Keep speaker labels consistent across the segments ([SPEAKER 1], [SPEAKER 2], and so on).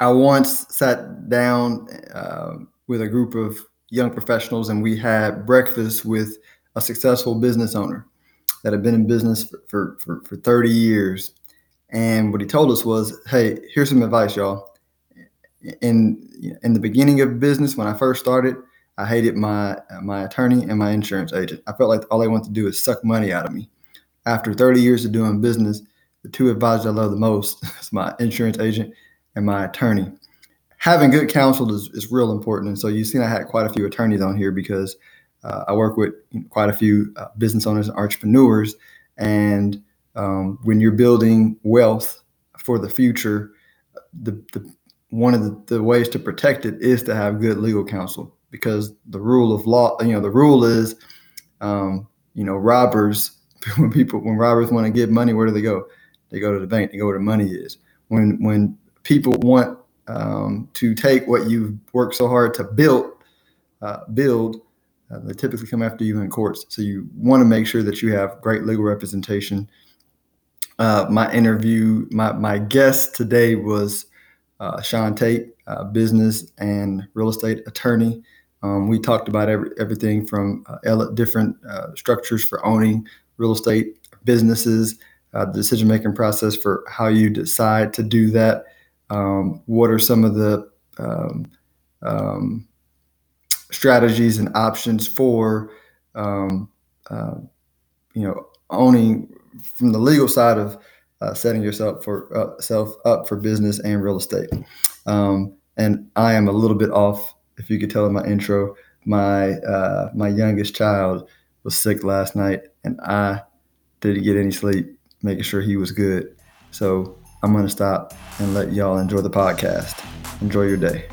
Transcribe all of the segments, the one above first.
[SPEAKER 1] I once sat down uh, with a group of young professionals and we had breakfast with a successful business owner that had been in business for, for, for, for 30 years. And what he told us was, hey, here's some advice, y'all. In, in the beginning of business, when I first started, I hated my my attorney and my insurance agent. I felt like all they wanted to do is suck money out of me. After 30 years of doing business, the two advisors I love the most is my insurance agent and my attorney. Having good counsel is, is real important. And so you've seen I had quite a few attorneys on here because uh, I work with quite a few uh, business owners and entrepreneurs. And um, when you're building wealth for the future, the, the one of the, the ways to protect it is to have good legal counsel because the rule of law, you know, the rule is, um, you know, robbers, when people, when robbers want to give money, where do they go? They go to the bank. They go where the money is. When when people want um, to take what you've worked so hard to build, uh, build, uh, they typically come after you in courts. So you want to make sure that you have great legal representation. Uh, my interview, my my guest today was uh, Sean Tate, business and real estate attorney. Um, we talked about every, everything from uh, different uh, structures for owning real estate businesses, uh, the decision making process for how you decide to do that. Um, what are some of the um, um strategies and options for um, uh, you know owning from the legal side of uh, setting yourself for uh, self up for business and real estate. Um, and I am a little bit off if you could tell in my intro, my uh, my youngest child was sick last night, and I didn't get any sleep, making sure he was good. So I'm gonna stop and let y'all enjoy the podcast. Enjoy your day.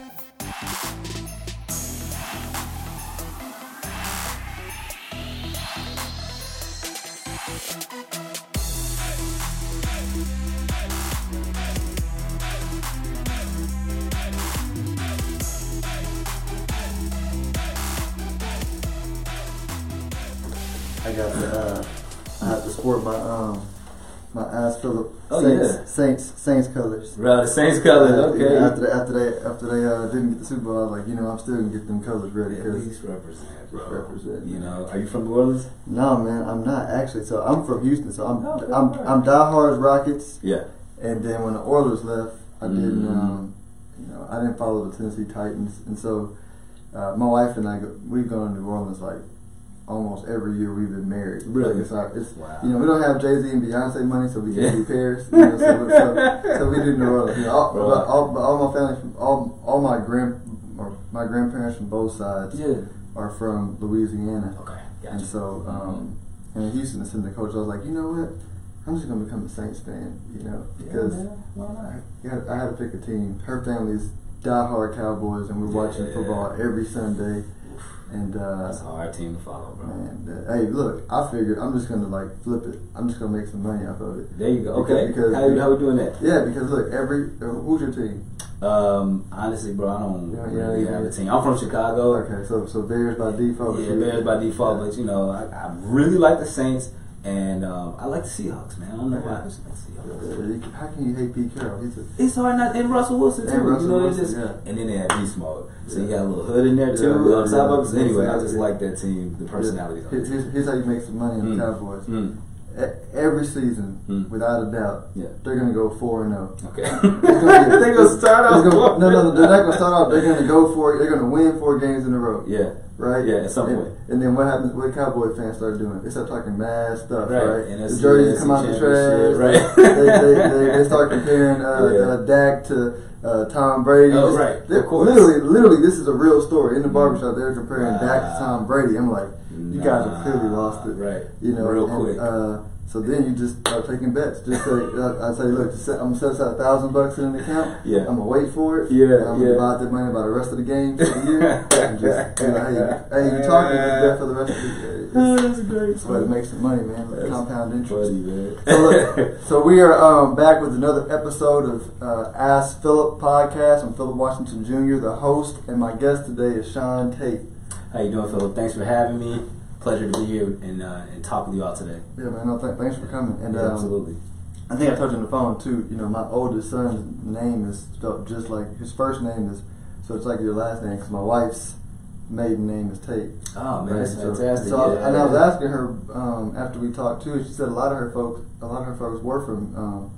[SPEAKER 2] Right, the Saints colors. Okay.
[SPEAKER 1] Yeah, after they, after they after they uh, didn't get the Super Bowl, I was like, you know, I'm still gonna get them colors ready.
[SPEAKER 2] At least represent, bro.
[SPEAKER 1] Represent.
[SPEAKER 2] You know, are you from New Orleans?
[SPEAKER 1] No, man, I'm not actually. So I'm from Houston. So I'm oh, I'm right. I'm diehard Rockets.
[SPEAKER 2] Yeah.
[SPEAKER 1] And then when the Oilers left, I didn't. Mm. Um, you know, I didn't follow the Tennessee Titans, and so uh, my wife and I go, we've gone to New Orleans like almost every year we've been married.
[SPEAKER 2] Really?
[SPEAKER 1] Like it's our, it's, wow. You know, we don't have Jay Z and Beyonce money, so we can yeah. do Paris. You know, so, so, so, we do New Orleans. You know, all, but all, but all, my family, from, all all my grand, my grandparents from both sides,
[SPEAKER 2] yeah.
[SPEAKER 1] are from Louisiana.
[SPEAKER 2] Okay,
[SPEAKER 1] gotcha. And so, um, and in Houston, the assistant coach, I was like, you know what? I'm just gonna become a Saints fan. You know, because yeah, I had to pick a team. Her family's diehard Cowboys, and we're yeah. watching football every Sunday. And uh,
[SPEAKER 2] that's a hard team to follow, bro.
[SPEAKER 1] And uh, hey, look, I figured I'm just gonna like flip it. I'm just gonna make some money off of it.
[SPEAKER 2] There you go. Okay. Because, how, how we doing that?
[SPEAKER 1] Yeah, because look, every uh, who's your team?
[SPEAKER 2] Um, honestly, bro, I don't yeah, really yeah, have yeah. a team. I'm from Chicago.
[SPEAKER 1] Okay, so so Bears by default.
[SPEAKER 2] Yeah, Bears by default. But you know, I, I really like the Saints. And um, I like the Seahawks, man. I don't know why. I just like
[SPEAKER 1] Seahawks. How can you hate Pete Carroll? He's a,
[SPEAKER 2] it's hard not. And Russell Wilson too.
[SPEAKER 1] And Russell
[SPEAKER 2] you know,
[SPEAKER 1] Wilson,
[SPEAKER 2] just,
[SPEAKER 1] yeah.
[SPEAKER 2] And then they have beast mode, so you got a little hood in there too yeah, on top of it. anyway, I just like that team, the personalities.
[SPEAKER 1] Here's, here's, how you make some money on mm. the Cowboys. Mm every season, mm. without a doubt,
[SPEAKER 2] yeah.
[SPEAKER 1] they're going to go four and zero.
[SPEAKER 2] Oh. Okay, they're going to start off.
[SPEAKER 1] no, no, no, they're not going to start off. They're going to go for. They're going to win four games in a row.
[SPEAKER 2] Yeah,
[SPEAKER 1] right.
[SPEAKER 2] Yeah, at some
[SPEAKER 1] and,
[SPEAKER 2] point.
[SPEAKER 1] And then what happens? What Cowboy fans start doing? They start talking mad stuff,
[SPEAKER 2] right?
[SPEAKER 1] right?
[SPEAKER 2] And
[SPEAKER 1] the jerseys come out the trash,
[SPEAKER 2] right?
[SPEAKER 1] they, they, they, they, start comparing uh, yeah. uh, Dak to. Uh, Tom Brady.
[SPEAKER 2] Oh, right. Of
[SPEAKER 1] course. Literally, literally, this is a real story. In the barbershop, they're comparing. Dak to Tom Brady. I'm like, you guys have clearly lost it.
[SPEAKER 2] Right.
[SPEAKER 1] You know,
[SPEAKER 2] real
[SPEAKER 1] and,
[SPEAKER 2] quick.
[SPEAKER 1] Uh, so then you just start taking bets. Just say, I say, look, I'm gonna set aside a thousand bucks in an account.
[SPEAKER 2] Yeah.
[SPEAKER 1] I'm gonna wait for it.
[SPEAKER 2] Yeah.
[SPEAKER 1] I'm
[SPEAKER 2] yeah.
[SPEAKER 1] gonna divide the money by the rest of the game for the year. and just, you know, hey, hey, you talking bet for the rest of the.
[SPEAKER 2] Oh, that's great.
[SPEAKER 1] But it makes some money, man. Like compound interest.
[SPEAKER 2] Funny, man.
[SPEAKER 1] so, look, so we are um, back with another episode of uh, Ask Philip podcast. I'm Philip Washington Jr., the host, and my guest today is Sean Tate.
[SPEAKER 2] How you doing, Philip? Thanks for having me pleasure to be here and uh, and talk with you all today.
[SPEAKER 1] Yeah, man. No, th- thanks for coming. And
[SPEAKER 2] yeah,
[SPEAKER 1] um,
[SPEAKER 2] absolutely.
[SPEAKER 1] I think I told you on the phone too. You know, my oldest son's name is spelled just like his first name is, so it's like your last name. Because my wife's maiden name is Tate.
[SPEAKER 2] Oh man,
[SPEAKER 1] Right,
[SPEAKER 2] that's
[SPEAKER 1] so-
[SPEAKER 2] fantastic.
[SPEAKER 1] So,
[SPEAKER 2] yeah.
[SPEAKER 1] and I was asking her um, after we talked too. She said a lot of her folks, a lot of her folks were from um,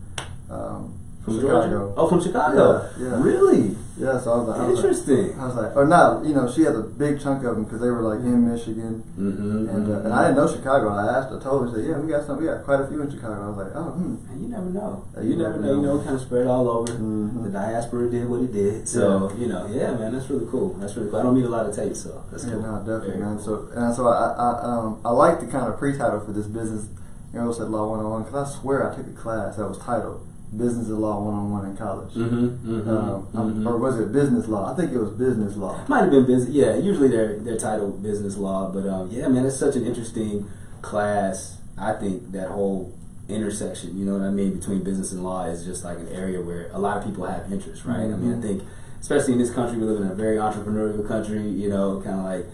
[SPEAKER 1] um,
[SPEAKER 2] from
[SPEAKER 1] Chicago.
[SPEAKER 2] Georgia. Oh, from Chicago.
[SPEAKER 1] Yeah, yeah.
[SPEAKER 2] Really
[SPEAKER 1] Yeah, so I was like, I was like,
[SPEAKER 2] interesting.
[SPEAKER 1] I was like, or not, you know, she had a big chunk of them because they were like in Michigan,
[SPEAKER 2] Mm-hmm,
[SPEAKER 1] and uh, and I didn't know Chicago. I asked, I told her, she said, yeah, we got some, we got quite a few in Chicago. I was like, oh, hmm.
[SPEAKER 2] And you never know.
[SPEAKER 1] Uh,
[SPEAKER 2] You,
[SPEAKER 1] you
[SPEAKER 2] never
[SPEAKER 1] never
[SPEAKER 2] know. You
[SPEAKER 1] know.
[SPEAKER 2] know, kind of spread all over.
[SPEAKER 1] Mhm.
[SPEAKER 2] The diaspora did what it did. So you know, yeah, man, that's really cool. That's really cool. I don't meet a lot of Tates, so that's
[SPEAKER 1] Yeah,
[SPEAKER 2] cool.
[SPEAKER 1] no, definitely,
[SPEAKER 2] Very
[SPEAKER 1] man.
[SPEAKER 2] cool.
[SPEAKER 1] So, and so I, I, um, I like the kind of pre-title for this business. You know, said Law 101 because I swear I took a class that was titled Business and Law 101 in college.
[SPEAKER 2] Mm-hmm, mm-hmm,
[SPEAKER 1] Um,
[SPEAKER 2] mm-hmm.
[SPEAKER 1] Or was it Business Law? I think it was Business Law.
[SPEAKER 2] Might have been business. Yeah, usually they're they're titled business law, but um, yeah, man, it's such an interesting class. I think that whole intersection, you know what I mean, between business and law is just like an area where a lot of people have interest, right? I mean, I
[SPEAKER 1] Mhm.
[SPEAKER 2] think, especially in this country, we live in a very entrepreneurial country. You know, kind of like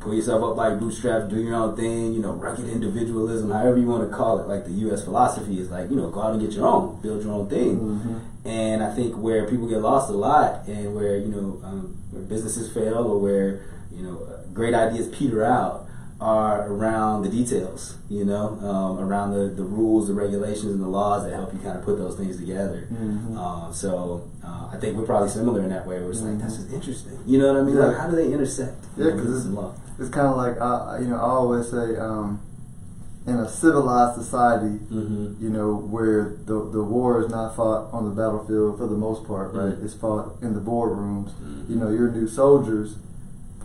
[SPEAKER 2] pull yourself up by your bootstraps, do your own thing. You know, rugged individualism, however you want to call it. Like the U.S. philosophy is like, you know, go out and get your own, build your own thing.
[SPEAKER 1] Mm-hmm.
[SPEAKER 2] And I think where people get lost a lot, and where you know um, where businesses fail, or where you know great ideas peter out, are around the details. You know, um, around the, the rules, the regulations, and the laws that help you kind of put those things together.
[SPEAKER 1] Mhm.
[SPEAKER 2] Uh, so uh, I think we're probably similar in that way. Where it's like
[SPEAKER 1] Mhm.
[SPEAKER 2] that's just interesting. You know what I mean?
[SPEAKER 1] Yeah.
[SPEAKER 2] Like how do they intersect?
[SPEAKER 1] Yeah,
[SPEAKER 2] you know,
[SPEAKER 1] 'cause it's-. It's kind of like I, you know, I always say, um, in a civilized society,
[SPEAKER 2] Mm-hmm.
[SPEAKER 1] you know, where the the war is not fought on the battlefield for the most part, right?
[SPEAKER 2] Mhm.
[SPEAKER 1] It's fought in the boardrooms.
[SPEAKER 2] Mhm.
[SPEAKER 1] You know, your new soldiers,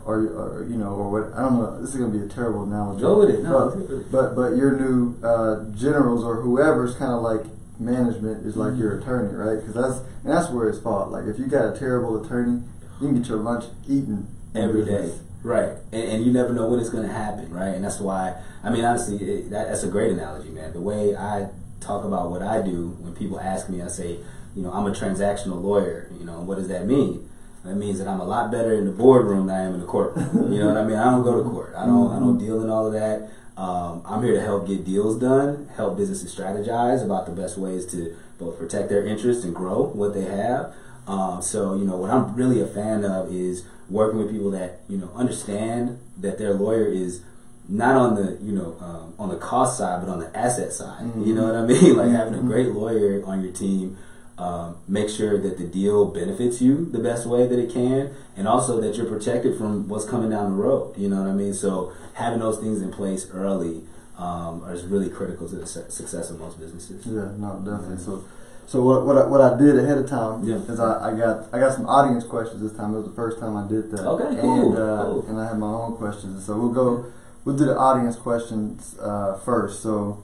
[SPEAKER 1] or, or you know, or what? I don't know. This is gonna be a terrible analogy.
[SPEAKER 2] Go with it. No,
[SPEAKER 1] but,
[SPEAKER 2] go with it.
[SPEAKER 1] but but your new uh, generals or whoever's kind of like management is like your attorney, right? Because that's and that's where it's fought. Like if you got a terrible attorney, you can get your lunch eaten
[SPEAKER 2] every day. Right, and, and you never know when it's going to happen, right? And that's why, I mean, honestly, it, that, that's a great analogy, man. The way I talk about what I do, when people ask me, I say, you know, I'm a transactional lawyer. You know, what does that mean? That means that I'm a lot better in the boardroom than I am in the courtroom. you know what I mean? I don't go to court. I don't. I don't deal in all of that. Um, I'm here to help get deals done, help businesses strategize about the best ways to both protect their interests and grow what they have. Um, so, you know, what I'm really a fan of is working with people that, you know, understand that their lawyer is not on the, you know, um, on the cost side, but on the asset side. You know what I mean? Like having a great lawyer on your team, um, make sure that the deal benefits you the best way that it can, and also that you're protected from what's coming down the road. You know what I mean? So having those things in place early um, is really critical to the success of most businesses.
[SPEAKER 1] Yeah, no, definitely. So, so what what I, what I did ahead of time
[SPEAKER 2] Yeah.
[SPEAKER 1] is I, I got I got some audience questions this time. It was the first time I did that.
[SPEAKER 2] Okay, cool,
[SPEAKER 1] And uh,
[SPEAKER 2] cool.
[SPEAKER 1] and I have my own questions. So we'll go. We'll do the audience questions uh, first. So,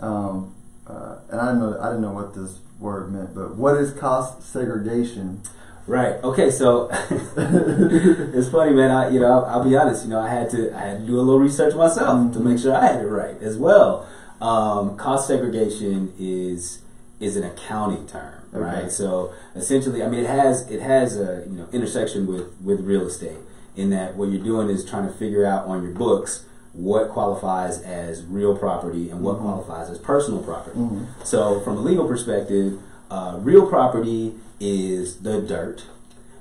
[SPEAKER 1] um, uh, and I didn't know I didn't know what this word meant, but what is cost segregation?
[SPEAKER 2] Right. Okay. So it's funny, man. I, you know, I'll, I'll be honest. You know, I had to, I had to do a little research myself to make sure I had it right as well. Um, cost segregation is is an accounting term,
[SPEAKER 1] Okay.
[SPEAKER 2] right? So essentially, I mean, it has it has a you know intersection with with real estate in that what you're doing is trying to figure out on your books what qualifies as real property and what qualifies as personal property.
[SPEAKER 1] Mhm.
[SPEAKER 2] So, from a legal perspective, uh, real property is the dirt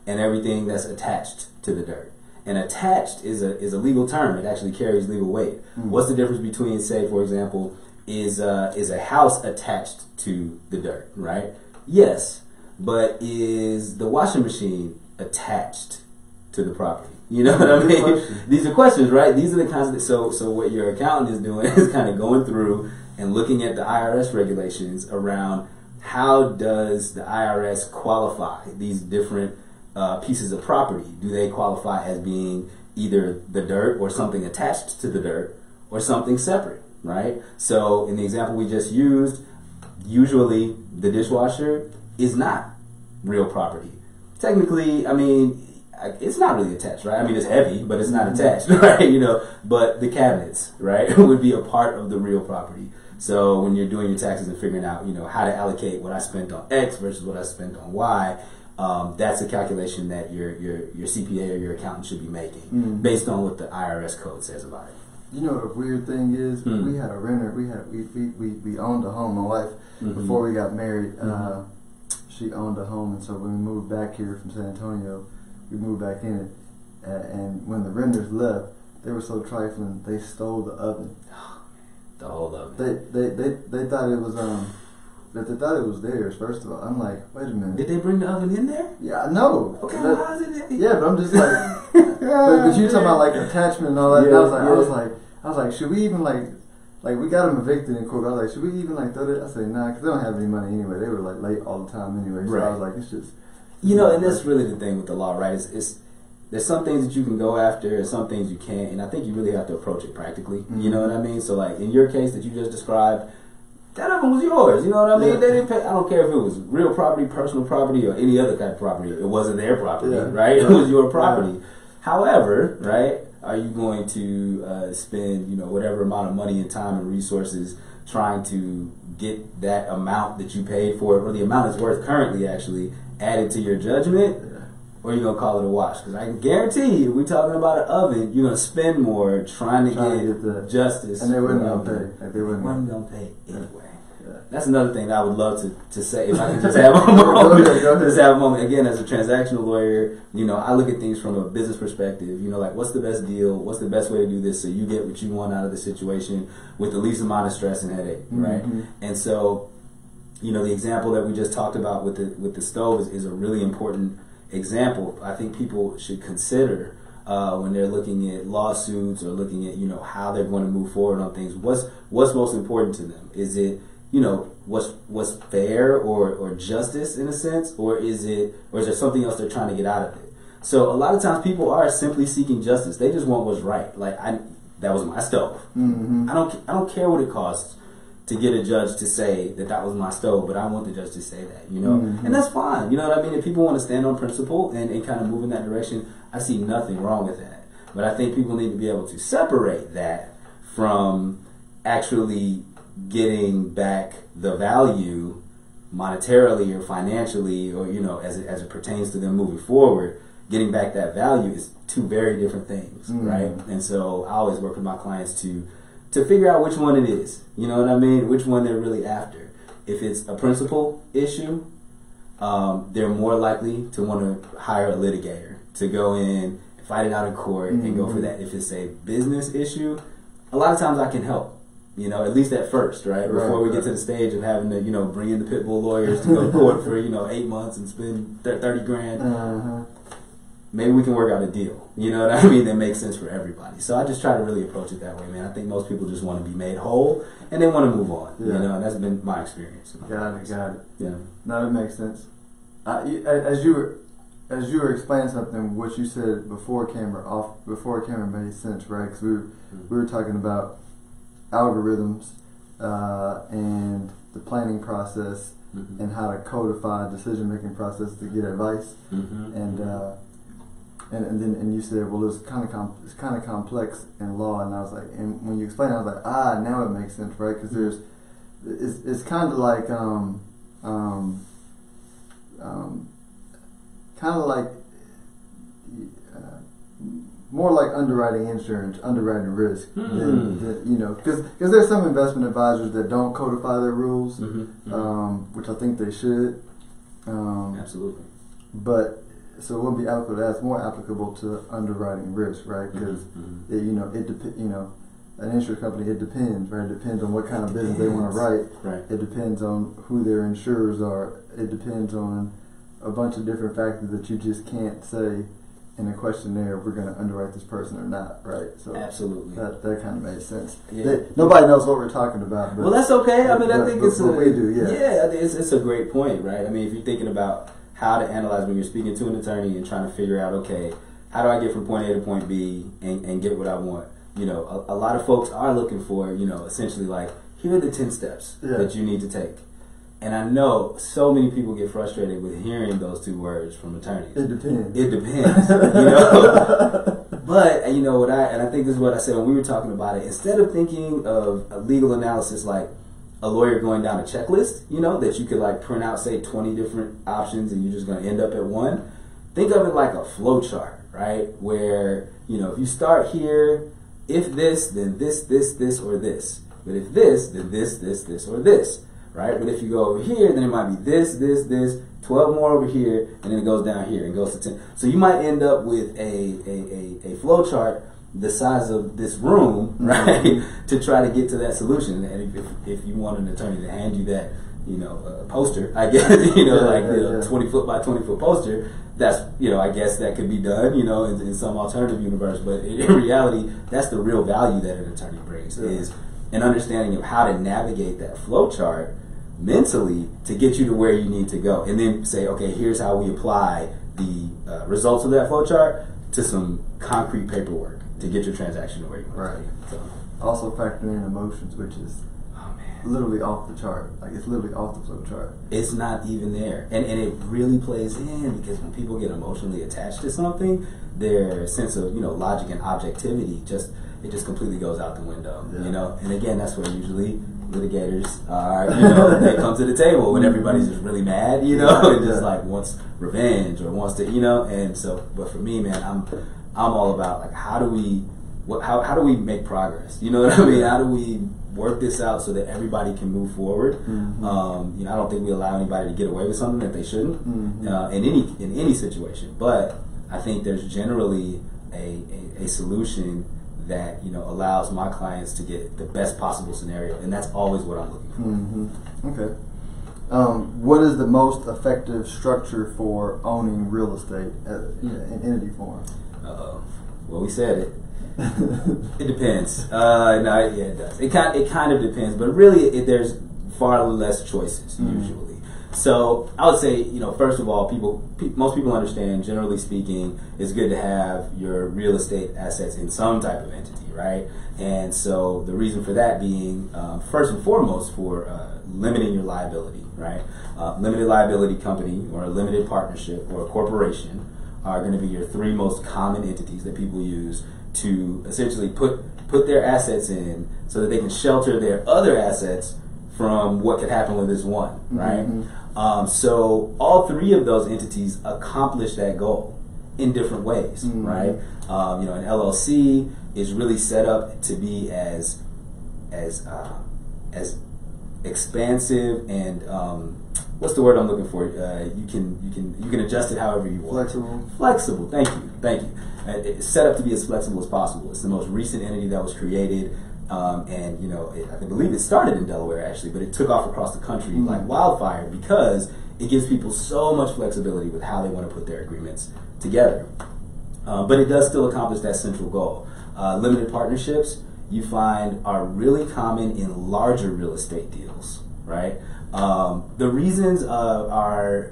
[SPEAKER 2] and everything that's attached to the dirt. And attached is a is a legal term. It actually carries legal weight. What's the difference between, say, for example, is uh, is a house attached to the dirt, right? Yes, but is the washing machine attached to the property? You know what I mean? These are questions, right? These are the kinds of so so what your accountant is doing is kind of going through and looking at the IRS regulations around how does the IRS qualify these different uh, pieces of property? Do they qualify as being either the dirt or something attached to the dirt or something separate, right? So in the example we just used, usually the dishwasher is not real property. Technically, I mean, it's not really attached, right? I mean, it's heavy, but it's not attached, right? You know, but the cabinets, right, would be a part of the real property. So when you're doing your taxes and figuring out, you know, how to allocate what I spent on X versus what I spent on Y, um, that's a calculation that your your your CPA or your accountant should be making
[SPEAKER 1] Mm.
[SPEAKER 2] based on what the IRS code says about it.
[SPEAKER 1] You know the weird thing is
[SPEAKER 2] Hmm.
[SPEAKER 1] we had a renter. We had we, we, we, owned a home. My wife
[SPEAKER 2] Mhm.
[SPEAKER 1] before we got married, uh,
[SPEAKER 2] Mhm.
[SPEAKER 1] she owned a home, and so when we moved back here from San Antonio, we moved back in. Uh, and when the renters left, they were so trifling. They stole the oven.
[SPEAKER 2] the whole it.
[SPEAKER 1] They they, they, they thought it was um that they thought it was theirs. First of all, I'm like, wait a minute.
[SPEAKER 2] Did they bring the oven in there?
[SPEAKER 1] Yeah, no.
[SPEAKER 2] Okay,
[SPEAKER 1] That-
[SPEAKER 2] why is it?
[SPEAKER 1] yeah, but I'm just like, but, but you talking about like attachment and all that. and I was like, I was like, I was like, should we even like, like we got them evicted in court. I was like, should we even like throw that? I said, nah, because they don't have any money anyway. They were like late all the time anyway. So I was like, it's just,
[SPEAKER 2] You know, and that's really the thing with the law, right? It's, it's there's some things that you can go after, and some things you can't, and I think you really have to approach it practically. You know what I mean? So, like in your case that you just described, that oven was yours. You know what I mean?
[SPEAKER 1] Yeah.
[SPEAKER 2] They didn't pay. I don't care if it was real property, personal property, or any other kind of property. It wasn't their property,
[SPEAKER 1] Yeah.
[SPEAKER 2] right? It was your property. However, right? Are you going to uh, spend you know whatever amount of money and time and resources trying to get that amount that you paid for it, or the amount it's worth currently, actually added to your judgment? or you gonna call it a wash? Because I can guarantee you, we talking about an oven, you're gonna spend more trying to
[SPEAKER 1] Trying
[SPEAKER 2] get,
[SPEAKER 1] to get the-
[SPEAKER 2] justice.
[SPEAKER 1] and they
[SPEAKER 2] wouldn't
[SPEAKER 1] gonna pay. Like they wouldn't,
[SPEAKER 2] Wasn't
[SPEAKER 1] Gonna,
[SPEAKER 2] pay anyway.
[SPEAKER 1] yeah.
[SPEAKER 2] That's another thing that I would love to, to say if I could just have a
[SPEAKER 1] Go
[SPEAKER 2] moment.
[SPEAKER 1] ahead, go ahead.
[SPEAKER 2] Just have a moment. Again, as a transactional lawyer, you know, I look at things from a business perspective. You know, like what's the best deal? What's the best way to do this so you get what you want out of the situation with the least amount of stress and headache, right?
[SPEAKER 1] Mhm.
[SPEAKER 2] And so, you know, the example that we just talked about with the with the stove is, is a really important example. I think people should consider uh, when they're looking at lawsuits or looking at you know how they're going to move forward on things. What's what's most important to them? Is it you know what's what's fair or or justice in a sense, or is it or is there something else they're trying to get out of it? So a lot of times people are simply seeking justice. They just want what's right. Like I, that was my stove.
[SPEAKER 1] Mhm.
[SPEAKER 2] I don't I don't care what it costs to get a judge to say that that was my stove, but I want the judge to say that, you know,
[SPEAKER 1] Mhm.
[SPEAKER 2] and that's fine. You know what I mean? If people want to stand on principle and, and kind of move in that direction, I see nothing wrong with that. But I think people need to be able to separate that from actually getting back the value monetarily or financially or you know as it, as it pertains to them moving forward getting back that value is two very different things
[SPEAKER 1] Mm.
[SPEAKER 2] right and so i always work with my clients to to figure out which one it is you know what i mean which one they're really after if it's a principle issue um, they're more likely to want to hire a litigator to go in fight it out in court and go for
[SPEAKER 1] Mhm.
[SPEAKER 2] that if it's a business issue a lot of times i can help you know, at least at first, right? Before
[SPEAKER 1] Right,
[SPEAKER 2] we get
[SPEAKER 1] right.
[SPEAKER 2] to the stage of having to, you know, bring in the pit bull lawyers to go to court for, you know, eight months and spend 30 grand.
[SPEAKER 1] Uh-huh.
[SPEAKER 2] Maybe we can work out a deal. You know what I mean? That makes sense for everybody. So I just try to really approach it that way, man. I think most people just want to be made whole and they want to move on. You know, and that's been my experience.
[SPEAKER 1] Got it. Got it.
[SPEAKER 2] Yeah.
[SPEAKER 1] No, that makes sense. Uh, you, a- as you were, as you were explaining something, what you said before camera off, before camera made sense, right? Because we were, we were talking about algorithms uh, and the planning process
[SPEAKER 2] Mhm.
[SPEAKER 1] and how to codify decision making process to get advice.
[SPEAKER 2] Mhm.
[SPEAKER 1] And uh, and and then and you said, well, it's kind of com- it's kind of complex in law, and I was like, and when you explained, it, I was like, ah, now it makes sense, right? Because there's it's it's kind of like um um um kind of like uh, more like underwriting insurance, underwriting risk,
[SPEAKER 2] Hmm.
[SPEAKER 1] than, than, you know, because there's some investment advisors that don't codify their rules,
[SPEAKER 2] Mhm. Mhm.
[SPEAKER 1] um, which I think they should. Um,
[SPEAKER 2] Absolutely.
[SPEAKER 1] but so it wouldn't be applicable. That's more applicable to underwriting risk, right? Because
[SPEAKER 2] Mhm.
[SPEAKER 1] you know it dep- You know, an insurance company. It depends, right? It depends on what kind of business they want to write.
[SPEAKER 2] Right.
[SPEAKER 1] It depends on who their insurers are. It depends on a bunch of different factors that you just can't say in a questionnaire. We're going to underwrite this person or not, right? So
[SPEAKER 2] Absolutely.
[SPEAKER 1] that that kind of makes sense.
[SPEAKER 2] Yeah.
[SPEAKER 1] They- nobody knows what we're talking about. But
[SPEAKER 2] well, that's okay. I mean, I think
[SPEAKER 1] but-
[SPEAKER 2] it's a,
[SPEAKER 1] but we do, yeah.
[SPEAKER 2] yeah. It's, it's a great point, right? I mean, if you're thinking about how to analyze when you're speaking to an attorney and trying to figure out, okay, how do I get from point A to point B and, and get what I want? You know, a, a lot of folks are looking for, you know, essentially like, here are the 10 steps
[SPEAKER 1] Yeah.
[SPEAKER 2] that you need to take. And I know so many people get frustrated with hearing those two words from attorneys.
[SPEAKER 1] it depends.
[SPEAKER 2] It depends, you know. but you know what I and I think this is what I said when we were talking about it. Instead of thinking of a legal analysis like a lawyer going down a checklist, you know, that you could like print out, say, twenty different options, and you're just going to end up at one. Think of it like a flow chart, right? Where you know if you start here if this, then this, this, this, or this. But if this, then this, this, this, or this. Right? But if you go over here, then it might be this, this, this, 12 more over here, and then it goes down here and goes to 10. So you might end up with a, a, a, a flow chart the size of this room, right, to try to get to that solution. And if, if you want an attorney to hand you that, you know, uh, poster, I guess, you know,
[SPEAKER 1] Yeah,
[SPEAKER 2] like
[SPEAKER 1] yeah,
[SPEAKER 2] you know,
[SPEAKER 1] yeah.
[SPEAKER 2] 20 foot by 20 foot poster, that's, you know, I guess that could be done, you know, in, in some alternative universe. But in, in reality, that's the real value that an attorney brings is an understanding of how to navigate that flow chart mentally to get you to where you need to go. And then say, okay, here's how we apply the uh, results of that flow chart to some concrete paperwork to get your transaction to where you want
[SPEAKER 1] Right.
[SPEAKER 2] to be. So,
[SPEAKER 1] Also factoring in emotions, which is
[SPEAKER 2] oh
[SPEAKER 1] literally off the chart. Like it's literally off the flow chart.
[SPEAKER 2] it's not even there. And, and it really plays in because when people get emotionally attached to something, their sense of, you know, logic and objectivity just it just completely goes out the window.
[SPEAKER 1] Yeah.
[SPEAKER 2] You know? And again that's where usually litigators are, you know, they come to the table when everybody's just really mad, you know, and just like wants revenge or wants to you know, and so but for me, man, I'm I'm all about like how do we what how, how do we make progress? You know what I mean? How do we work this out so that everybody can move forward?
[SPEAKER 1] Mhm.
[SPEAKER 2] Um, you know, I don't think we allow anybody to get away with something that they shouldn't
[SPEAKER 1] Mhm.
[SPEAKER 2] uh, in any in any situation. But I think there's generally a, a, a solution that you know allows my clients to get the best possible scenario, and that's always what I'm looking for.
[SPEAKER 1] hmm Okay. Um, what is the most effective structure for owning real estate uh, in entity form?
[SPEAKER 2] Uh-oh. Well, we said it. It depends. Uh, no, yeah, it does. It kind it kind of depends, but really, it, there's far less choices
[SPEAKER 1] Mhm.
[SPEAKER 2] usually. So I would say, you know, first of all, people, pe- most people understand. Generally speaking, it's good to have your real estate assets in some type of entity, right? And so the reason for that being, um, first and foremost, for uh, limiting your liability, right? Uh, limited liability company or a limited partnership or a corporation are going to be your three most common entities that people use to essentially put put their assets in so that they can shelter their other assets from what could happen with this one, right?
[SPEAKER 1] Mhm.
[SPEAKER 2] Um, so all three of those entities accomplish that goal in different ways,
[SPEAKER 1] Mhm.
[SPEAKER 2] right? Um, you know, an LLC is really set up to be as as uh, as expansive and um, what's the word I'm looking for? Uh, you can you can you can adjust it however you want.
[SPEAKER 1] Flexible.
[SPEAKER 2] Flexible. Thank you. Thank you. Uh, it's set up to be as flexible as possible. It's the most recent entity that was created, um, and you know, it, I believe it started in Delaware actually, but it took off across the country
[SPEAKER 1] Mm.
[SPEAKER 2] like wildfire because it gives people so much flexibility with how they want to put their agreements together. Uh, but it does still accomplish that central goal. Uh, limited partnerships you find are really common in larger real estate deals, right? Um, the reasons uh, are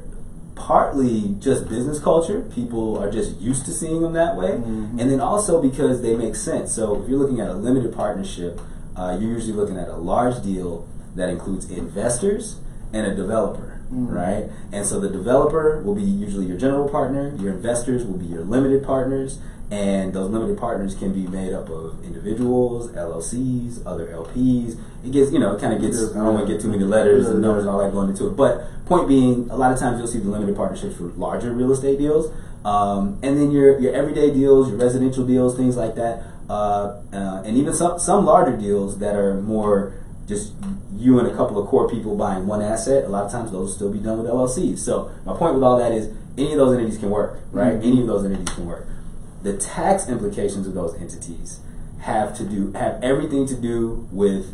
[SPEAKER 2] partly just business culture. People are just used to seeing them that way.
[SPEAKER 1] Mhm.
[SPEAKER 2] And then also because they make sense. So if you're looking at a limited partnership, uh, you're usually looking at a large deal that includes investors and a developer,
[SPEAKER 1] Mhm.
[SPEAKER 2] right? And so the developer will be usually your general partner, your investors will be your limited partners, and those limited partners can be made up of individuals, LLCs, other LPs. It gets, you know, it kind of gets, I don't want to get too many letters and numbers and all that going into it. But point being, a lot of times you'll see the limited partnerships for larger real estate deals. Um, and then your, your everyday deals, your residential deals, things like that. Uh, uh, and even some, some larger deals that are more just you and a couple of core people buying one asset, a lot of times those will still be done with LLCs. So my point with all that is any of those entities can work, right?
[SPEAKER 1] Mhm.
[SPEAKER 2] Any of those entities can work. The tax implications of those entities have to do have everything to do with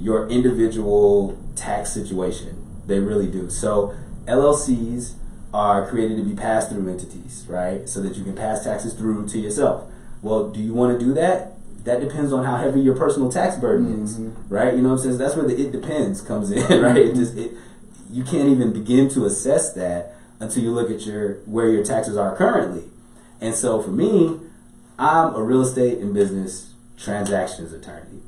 [SPEAKER 2] your individual tax situation. They really do. So LLCs are created to be pass through entities, right? So that you can pass taxes through to yourself. Well, do you want to do that? That depends on how heavy your personal tax burden is,
[SPEAKER 1] Mhm.
[SPEAKER 2] right? You know what I'm saying? That's where the it depends comes in, right? It just it, you can't even begin to assess that until you look at your where your taxes are currently. And so for me, I'm a real estate and business transactions attorney.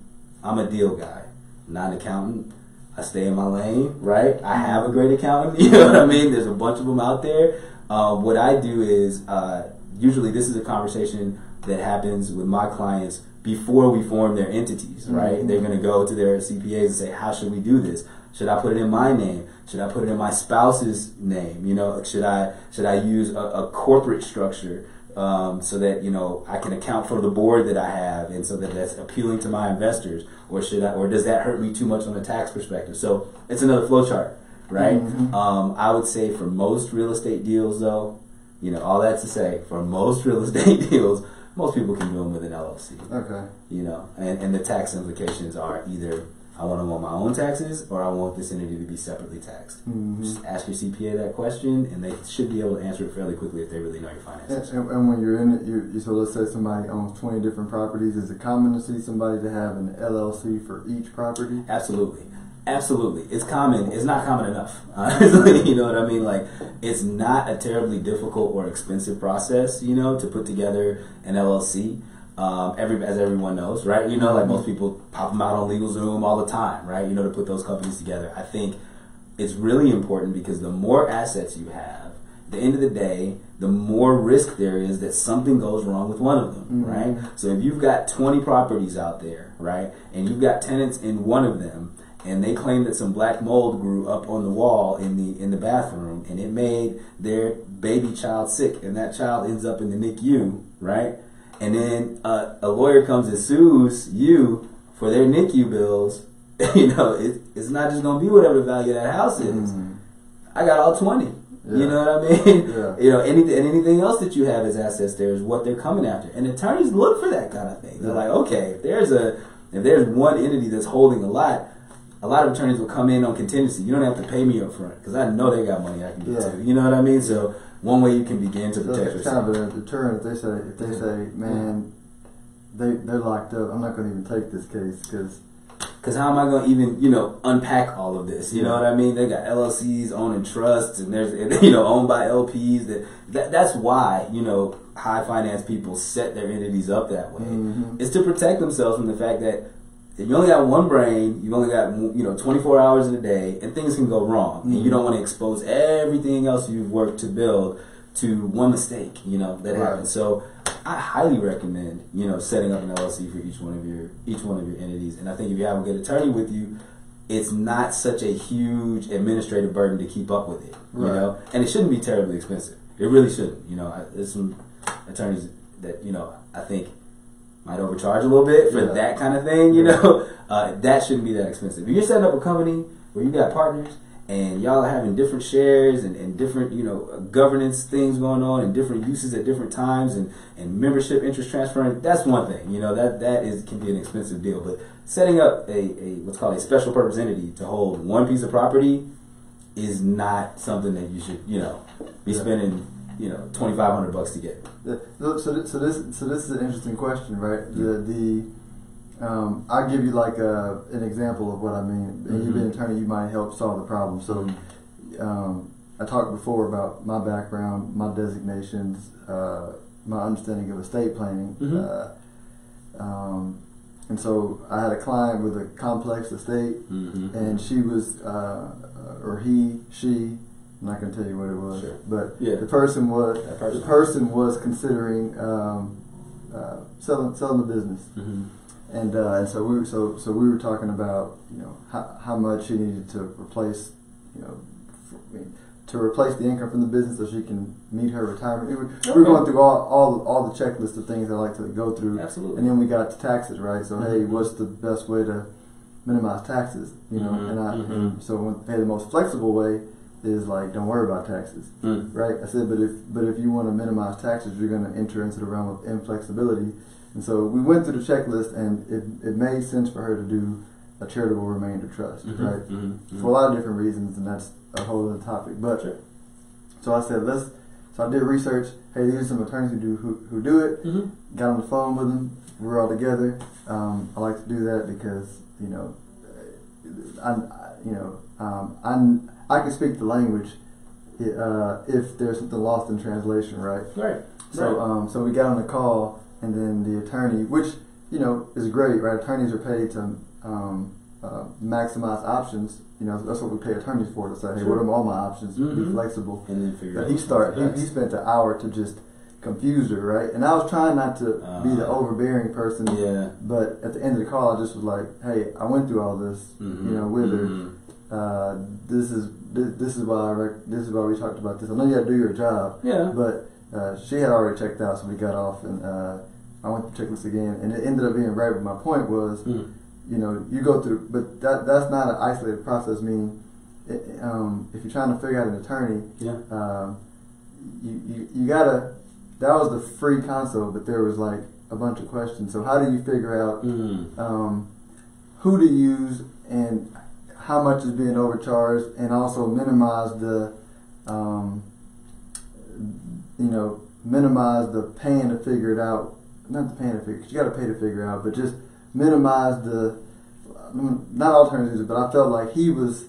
[SPEAKER 2] I'm a deal guy, not an accountant. I stay in my lane, right? I have a great accountant. You know what I mean? There's a bunch of them out there. Um, what I do is uh, usually this is a conversation that happens with my clients before we form their entities, right?
[SPEAKER 1] Mhm.
[SPEAKER 2] They're going to go to their CPAs and say, "How should we do this? Should I put it in my name? Should I put it in my spouse's name? You know, should I should I use a, a corporate structure? Um, so that you know I can account for the board that I have, and so that that's appealing to my investors, or should I, or does that hurt me too much on a tax perspective? So it's another flow chart, right?
[SPEAKER 1] Mhm.
[SPEAKER 2] Um, I would say for most real estate deals, though, you know, all that to say, for most real estate deals, most people can do them with an LLC,
[SPEAKER 1] Okay.
[SPEAKER 2] you know, and, and the tax implications are either I want them on my own taxes or I want this entity to be separately taxed.
[SPEAKER 1] hmm
[SPEAKER 2] Just ask your CPA that question, and they should be able to answer it fairly quickly if they really know your finances.
[SPEAKER 1] and, and when you're in it, you so let's say somebody owns 20 different properties. Is it common to see somebody to have an LLC for each property?
[SPEAKER 2] Absolutely. Absolutely. It's common. It's not common enough. Honestly, you know what I mean? Like, it's not a terribly difficult or expensive process, you know, to put together an LLC. Um, every, as everyone knows, right? You know, like most people pop them out on LegalZoom all the time, right? You know, to put those companies together. I think it's really important because the more assets you have, the end of the day, the more risk there is that something goes wrong with one of them,
[SPEAKER 1] Mhm.
[SPEAKER 2] right? So if you've got 20 properties out there, right, and you've got tenants in one of them, and they claim that some black mold grew up on the wall in the in the bathroom, and it made their baby child sick, and that child ends up in the NICU, right? And then uh, a lawyer comes and sues you for their NICU bills. you know, it, it's not just gonna be whatever the value of that house is.
[SPEAKER 1] Mhm.
[SPEAKER 2] I got all twenty. You know what I mean?
[SPEAKER 1] Yeah.
[SPEAKER 2] You know, anything and anything else that you have as assets there is what they're coming after. And attorneys look for that kind of thing. They're
[SPEAKER 1] Yeah.
[SPEAKER 2] like, okay, if there's a if there's one entity that's holding a lot, a lot of attorneys will come in on contingency. You don't have to pay me up front because I know they got money I can get
[SPEAKER 1] Yeah.
[SPEAKER 2] to. You know what I mean? So one way you can begin to
[SPEAKER 1] So
[SPEAKER 2] protect
[SPEAKER 1] it's kind
[SPEAKER 2] yourself.
[SPEAKER 1] of a deterrent if they say if they say, man, they they're locked up. I'm not going to even take this case because
[SPEAKER 2] Because how am I going to even, you know, unpack all of this? You know what I mean? They got LLCs owning trusts, and there's, you know, owned by LPs. That, that that's why, you know, high finance people set their entities up that way.
[SPEAKER 1] Mhm.
[SPEAKER 2] It's to protect themselves from the fact that if you only got one brain, you've only got you know 24 hours in a day, and things can go wrong, and you
[SPEAKER 1] Mhm.
[SPEAKER 2] don't want to expose everything else you've worked to build to one mistake, you know, that
[SPEAKER 1] Right.
[SPEAKER 2] happens. So I highly recommend, you know, setting up an LLC for each one of your each one of your entities. And I think if you have a good attorney with you, it's not such a huge administrative burden to keep up with it, you know. And it shouldn't be terribly expensive. It really shouldn't. You know, I- there's some attorneys that you know I think might overcharge a little bit for
[SPEAKER 1] Yeah.
[SPEAKER 2] that kind of thing. You
[SPEAKER 1] Yeah.
[SPEAKER 2] know, uh, that shouldn't be that expensive. If you're setting up a company where you got partners and y'all are having different shares and, and different, you know, governance things going on and different uses at different times and, and membership interest transferring, that's one thing. You know, that that is can be an expensive deal. But setting up a, a what's called a special purpose entity to hold one piece of property is not something that you should, you know, be
[SPEAKER 1] Yeah.
[SPEAKER 2] spending, you know, twenty five hundred bucks to get.
[SPEAKER 1] So, so, this, so this is an interesting question, right? The the um, I'll give you like a, an example of what I mean. And you've been an attorney, you might help solve the problem. So um, I talked before about my background, my designations, uh, my understanding of estate planning.
[SPEAKER 2] Mhm.
[SPEAKER 1] Uh, um, and so I had a client with a complex estate,
[SPEAKER 2] Mm-hmm.
[SPEAKER 1] and she was, uh, or he, she, I'm not going to tell you what it was,
[SPEAKER 2] Sure.
[SPEAKER 1] but
[SPEAKER 2] Yeah.
[SPEAKER 1] the person was
[SPEAKER 2] person.
[SPEAKER 1] the person was considering um, uh, selling selling the business,
[SPEAKER 2] Mm-hmm.
[SPEAKER 1] and uh, and so we were, so so we were talking about you know how, how much she needed to replace you know f- I mean, to replace the income from the business so she can meet her retirement. We were, we were going through all, all all the checklist of things I like to go through,
[SPEAKER 2] Absolutely.
[SPEAKER 1] and then we got to taxes, right? So hey,
[SPEAKER 2] Mhm.
[SPEAKER 1] what's the best way to minimize taxes? You know,
[SPEAKER 2] Mhm,
[SPEAKER 1] and I
[SPEAKER 2] mhm.
[SPEAKER 1] and so hey, the most flexible way is like don't worry about taxes.
[SPEAKER 2] Mm.
[SPEAKER 1] Right. I said, but if but if you want to minimize taxes, you're going to enter into the realm of inflexibility. And so we went through the checklist, and it, it made sense for her to do a charitable remainder trust,
[SPEAKER 2] Mhm,
[SPEAKER 1] right?
[SPEAKER 2] mhm,
[SPEAKER 1] For a lot of different reasons, and that's a whole other topic. But
[SPEAKER 2] Sure.
[SPEAKER 1] so I said, let's. So I did research. Hey, these are some attorneys who do who, who do it.
[SPEAKER 2] Mhm.
[SPEAKER 1] Got on the phone with them. We're all together. Um, I like to do that because you know, I, I you know um, I I can speak the language uh, if there's something lost in translation, right?
[SPEAKER 2] Right.
[SPEAKER 1] So
[SPEAKER 2] Right.
[SPEAKER 1] um, so we got on the call, and then the attorney, which you know is great, right? Attorneys are paid to um, uh, maximize options. You know that's what we pay attorneys for to say, hey,
[SPEAKER 2] Sure.
[SPEAKER 1] what are all my options? Be
[SPEAKER 2] Mhm.
[SPEAKER 1] flexible.
[SPEAKER 2] and then figure
[SPEAKER 1] But
[SPEAKER 2] out
[SPEAKER 1] he
[SPEAKER 2] what's
[SPEAKER 1] started. He, he spent an hour to just confuse her, right? And I was trying not to be the
[SPEAKER 2] Uh,
[SPEAKER 1] overbearing person,
[SPEAKER 2] yeah.
[SPEAKER 1] but at the end of the call, I just was like, "Hey, I went through all this,
[SPEAKER 2] Mhm,
[SPEAKER 1] you know, with her. Uh, this is this, this is why I rec- this is why we talked about this. I know you got to do your job,
[SPEAKER 2] Yeah.
[SPEAKER 1] but uh, she had already checked out, so we got off, and uh, I went to checklist again, and it ended up being right. But my point was,
[SPEAKER 2] Mm.
[SPEAKER 1] you know, you go through, but that that's not an isolated process. Meaning, it, um, if you're trying to figure out an attorney,
[SPEAKER 2] Yeah.
[SPEAKER 1] um, you, you you gotta. That was the free console, but there was like a bunch of questions. So how do you figure out
[SPEAKER 2] Mm.
[SPEAKER 1] um, who to use and how much is being overcharged, and also minimize the, um, you know, minimize the paying to figure it out. Not the paying to figure, 'cause you got to pay to figure it out, but just minimize the, not alternatives. But I felt like he was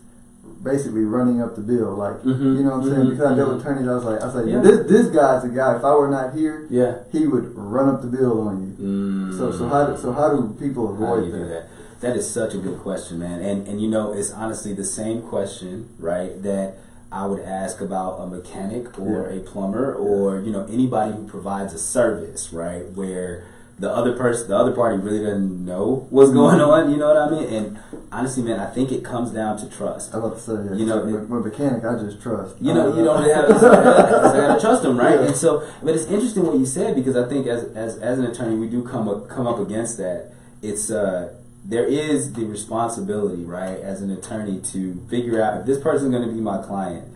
[SPEAKER 1] basically running up the bill, like
[SPEAKER 2] Mhm,
[SPEAKER 1] you know what I'm saying?
[SPEAKER 2] mhm,
[SPEAKER 1] Because I dealt
[SPEAKER 2] mhm.
[SPEAKER 1] with attorneys, I was like, I was like,
[SPEAKER 2] Yeah.
[SPEAKER 1] this this guy's the guy. If I were not here,
[SPEAKER 2] Yeah.
[SPEAKER 1] he would run up the bill on you.
[SPEAKER 2] Mm.
[SPEAKER 1] So so how do, so how do people avoid
[SPEAKER 2] do
[SPEAKER 1] that?
[SPEAKER 2] that? That is such a good question, man. And and you know, it's honestly the same question, right? That I would ask about a mechanic or
[SPEAKER 1] Yeah.
[SPEAKER 2] a plumber or you know anybody who provides a service, right? Where the other person, the other party really doesn't know what's
[SPEAKER 1] Mm-hmm.
[SPEAKER 2] going on. You know what I mean? And honestly, man, I think it comes down to trust.
[SPEAKER 1] I love to say, yeah,
[SPEAKER 2] You know, it-
[SPEAKER 1] mechanic, I just trust.
[SPEAKER 2] You know, you don't really have. I gotta trust them, right?
[SPEAKER 1] Yeah.
[SPEAKER 2] And so, but it's interesting what you said because I think as as as an attorney, we do come up come up against that. It's uh, there is the responsibility, right, as an attorney to figure out if this person's going to be my client.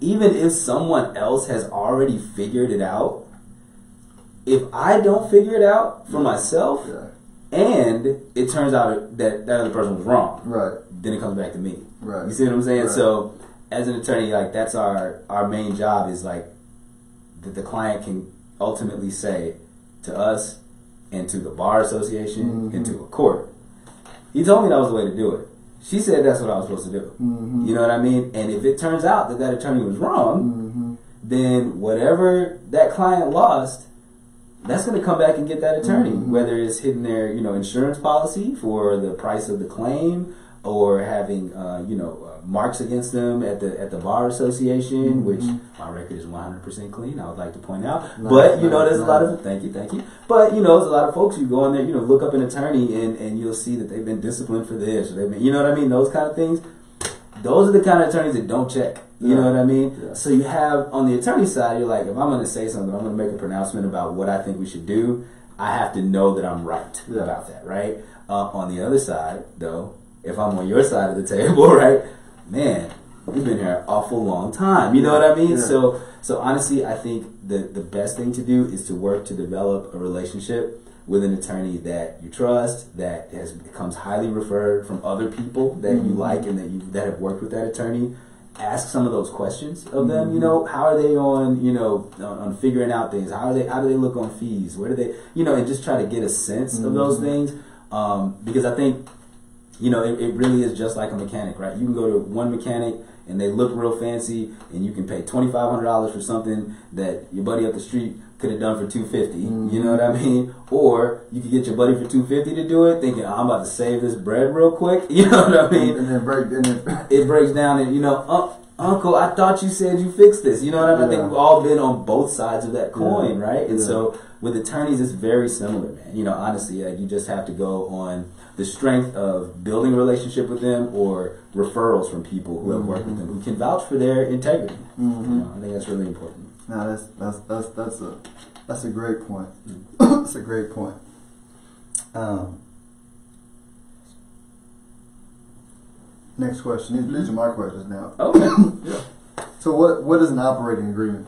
[SPEAKER 2] Even if someone else has already figured it out, if I don't figure it out for myself,
[SPEAKER 1] Yeah.
[SPEAKER 2] and it turns out that that other person was wrong,
[SPEAKER 1] Right.
[SPEAKER 2] then it comes back to me.
[SPEAKER 1] Right.
[SPEAKER 2] You see what I'm saying?
[SPEAKER 1] Right.
[SPEAKER 2] So, as an attorney, like that's our our main job is like that the client can ultimately say to us and to the bar association and to a court. He told me that was the way to do it. She said that's what I was supposed to do.
[SPEAKER 1] Mhm.
[SPEAKER 2] You know what I mean? And if it turns out that that attorney was wrong,
[SPEAKER 1] Mhm.
[SPEAKER 2] then whatever that client lost, that's going to come back and get that attorney,
[SPEAKER 1] Mhm.
[SPEAKER 2] whether it's hitting their you know insurance policy for the price of the claim, or having uh, you know uh, marks against them at the at the bar association, which my record is 100 percent clean. I would like to point out,
[SPEAKER 1] Nice,
[SPEAKER 2] but you know
[SPEAKER 1] nice,
[SPEAKER 2] there's a lot of thank you, thank you. But you know there's a lot of folks you go in there, you know, look up an attorney and and you'll see that they've been disciplined for this, they've been, you know what I mean, those kind of things. Those are the kind of attorneys that don't check. You know what I mean?
[SPEAKER 1] Yeah.
[SPEAKER 2] So you have on the attorney side, you're like, if I'm going to say something, I'm going to make a pronouncement about what I think we should do. I have to know that I'm right
[SPEAKER 1] Yeah.
[SPEAKER 2] about that, right? Uh, on the other side, though, if I'm on your side of the table, right, man, we've been here an awful long time. You know what I mean?
[SPEAKER 1] Yeah.
[SPEAKER 2] So, so honestly, I think the the best thing to do is to work to develop a relationship with an attorney that you trust, that has becomes highly referred from other people that you
[SPEAKER 1] Mhm.
[SPEAKER 2] like and that you that have worked with that attorney. Ask some of those questions of them.
[SPEAKER 1] Mm-hmm.
[SPEAKER 2] You know, how are they on? You know, on, on figuring out things. How are they? How do they look on fees? Where do they? You know, and just try to get a sense of those
[SPEAKER 1] Mhm.
[SPEAKER 2] things. Um, because I think you know, it, it really is just like a mechanic, right? You can go to one mechanic and they look real fancy, and you can pay twenty five hundred dollars for something that your buddy up the street could have done for two You know what I mean? Or you could get your buddy for two fifty to do it, thinking I'm about to save this bread real quick. You know what I mean?
[SPEAKER 1] and then break, and then
[SPEAKER 2] it breaks down and you know, uh, Uncle, I thought you said you fixed this. You know what I mean? I think we've all been on both sides of that coin,
[SPEAKER 1] Yeah.
[SPEAKER 2] right? And
[SPEAKER 1] Yeah.
[SPEAKER 2] so with attorneys, it's very similar, man. You know, honestly, like, you just have to go on the strength of building a relationship with them or referrals from people who have worked with them who can vouch for their integrity.
[SPEAKER 1] Mhm.
[SPEAKER 2] You know, I think that's really important.
[SPEAKER 1] No, that's that's that's that's a that's a great point.
[SPEAKER 2] Mm.
[SPEAKER 1] that's a great point. Um, next question. These, these are my questions now.
[SPEAKER 2] Okay. yeah.
[SPEAKER 1] So, what what is an operating agreement?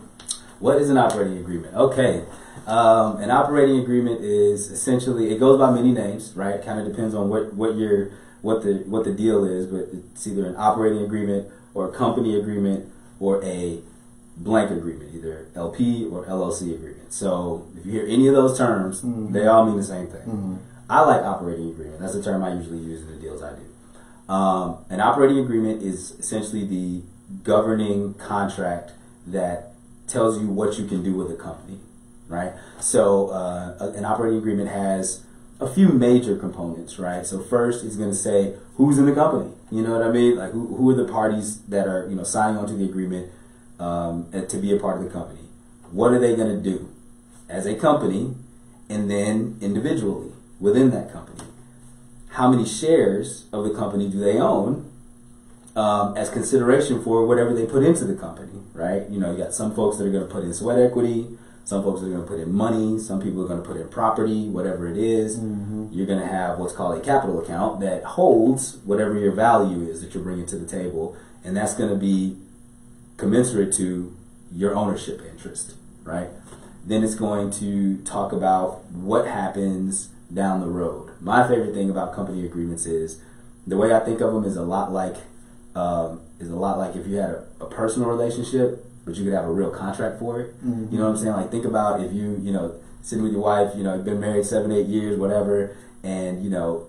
[SPEAKER 2] What is an operating agreement? Okay. Um, an operating agreement is essentially it goes by many names, right? Kind of depends on what what your what the what the deal is, but it's either an operating agreement or a company agreement or a blank agreement, either LP or LLC agreement. So if you hear any of those terms,
[SPEAKER 1] Mhm.
[SPEAKER 2] they all mean the same thing.
[SPEAKER 1] Mhm.
[SPEAKER 2] I like operating agreement. That's the term I usually use in the deals I do. Um, an operating agreement is essentially the governing contract that tells you what you can do with a company, right? So uh, an operating agreement has a few major components, right? So first, it's going to say who's in the company. You know what I mean? Like who, who are the parties that are you know signing onto the agreement um, to be a part of the company? What are they going to do as a company, and then individually within that company? How many shares of the company do they own? um, as consideration for whatever they put into the company, right? You know, you got some folks that are going to put in sweat equity, some folks are going to put in money, some people are going to put in property, whatever it is.
[SPEAKER 1] Mm-hmm.
[SPEAKER 2] You're going to have what's called a capital account that holds whatever your value is that you're bringing to the table, and that's going to be commensurate to your ownership interest, right? Then it's going to talk about what happens down the road. My favorite thing about company agreements is the way I think of them is a lot like um, is a lot like if you had a, a, personal relationship, but you could have a real contract for it.
[SPEAKER 1] Mm-hmm.
[SPEAKER 2] You know what I'm saying? Like think about if you you know sitting with your wife, you know, you've been married seven eight years, whatever, and you know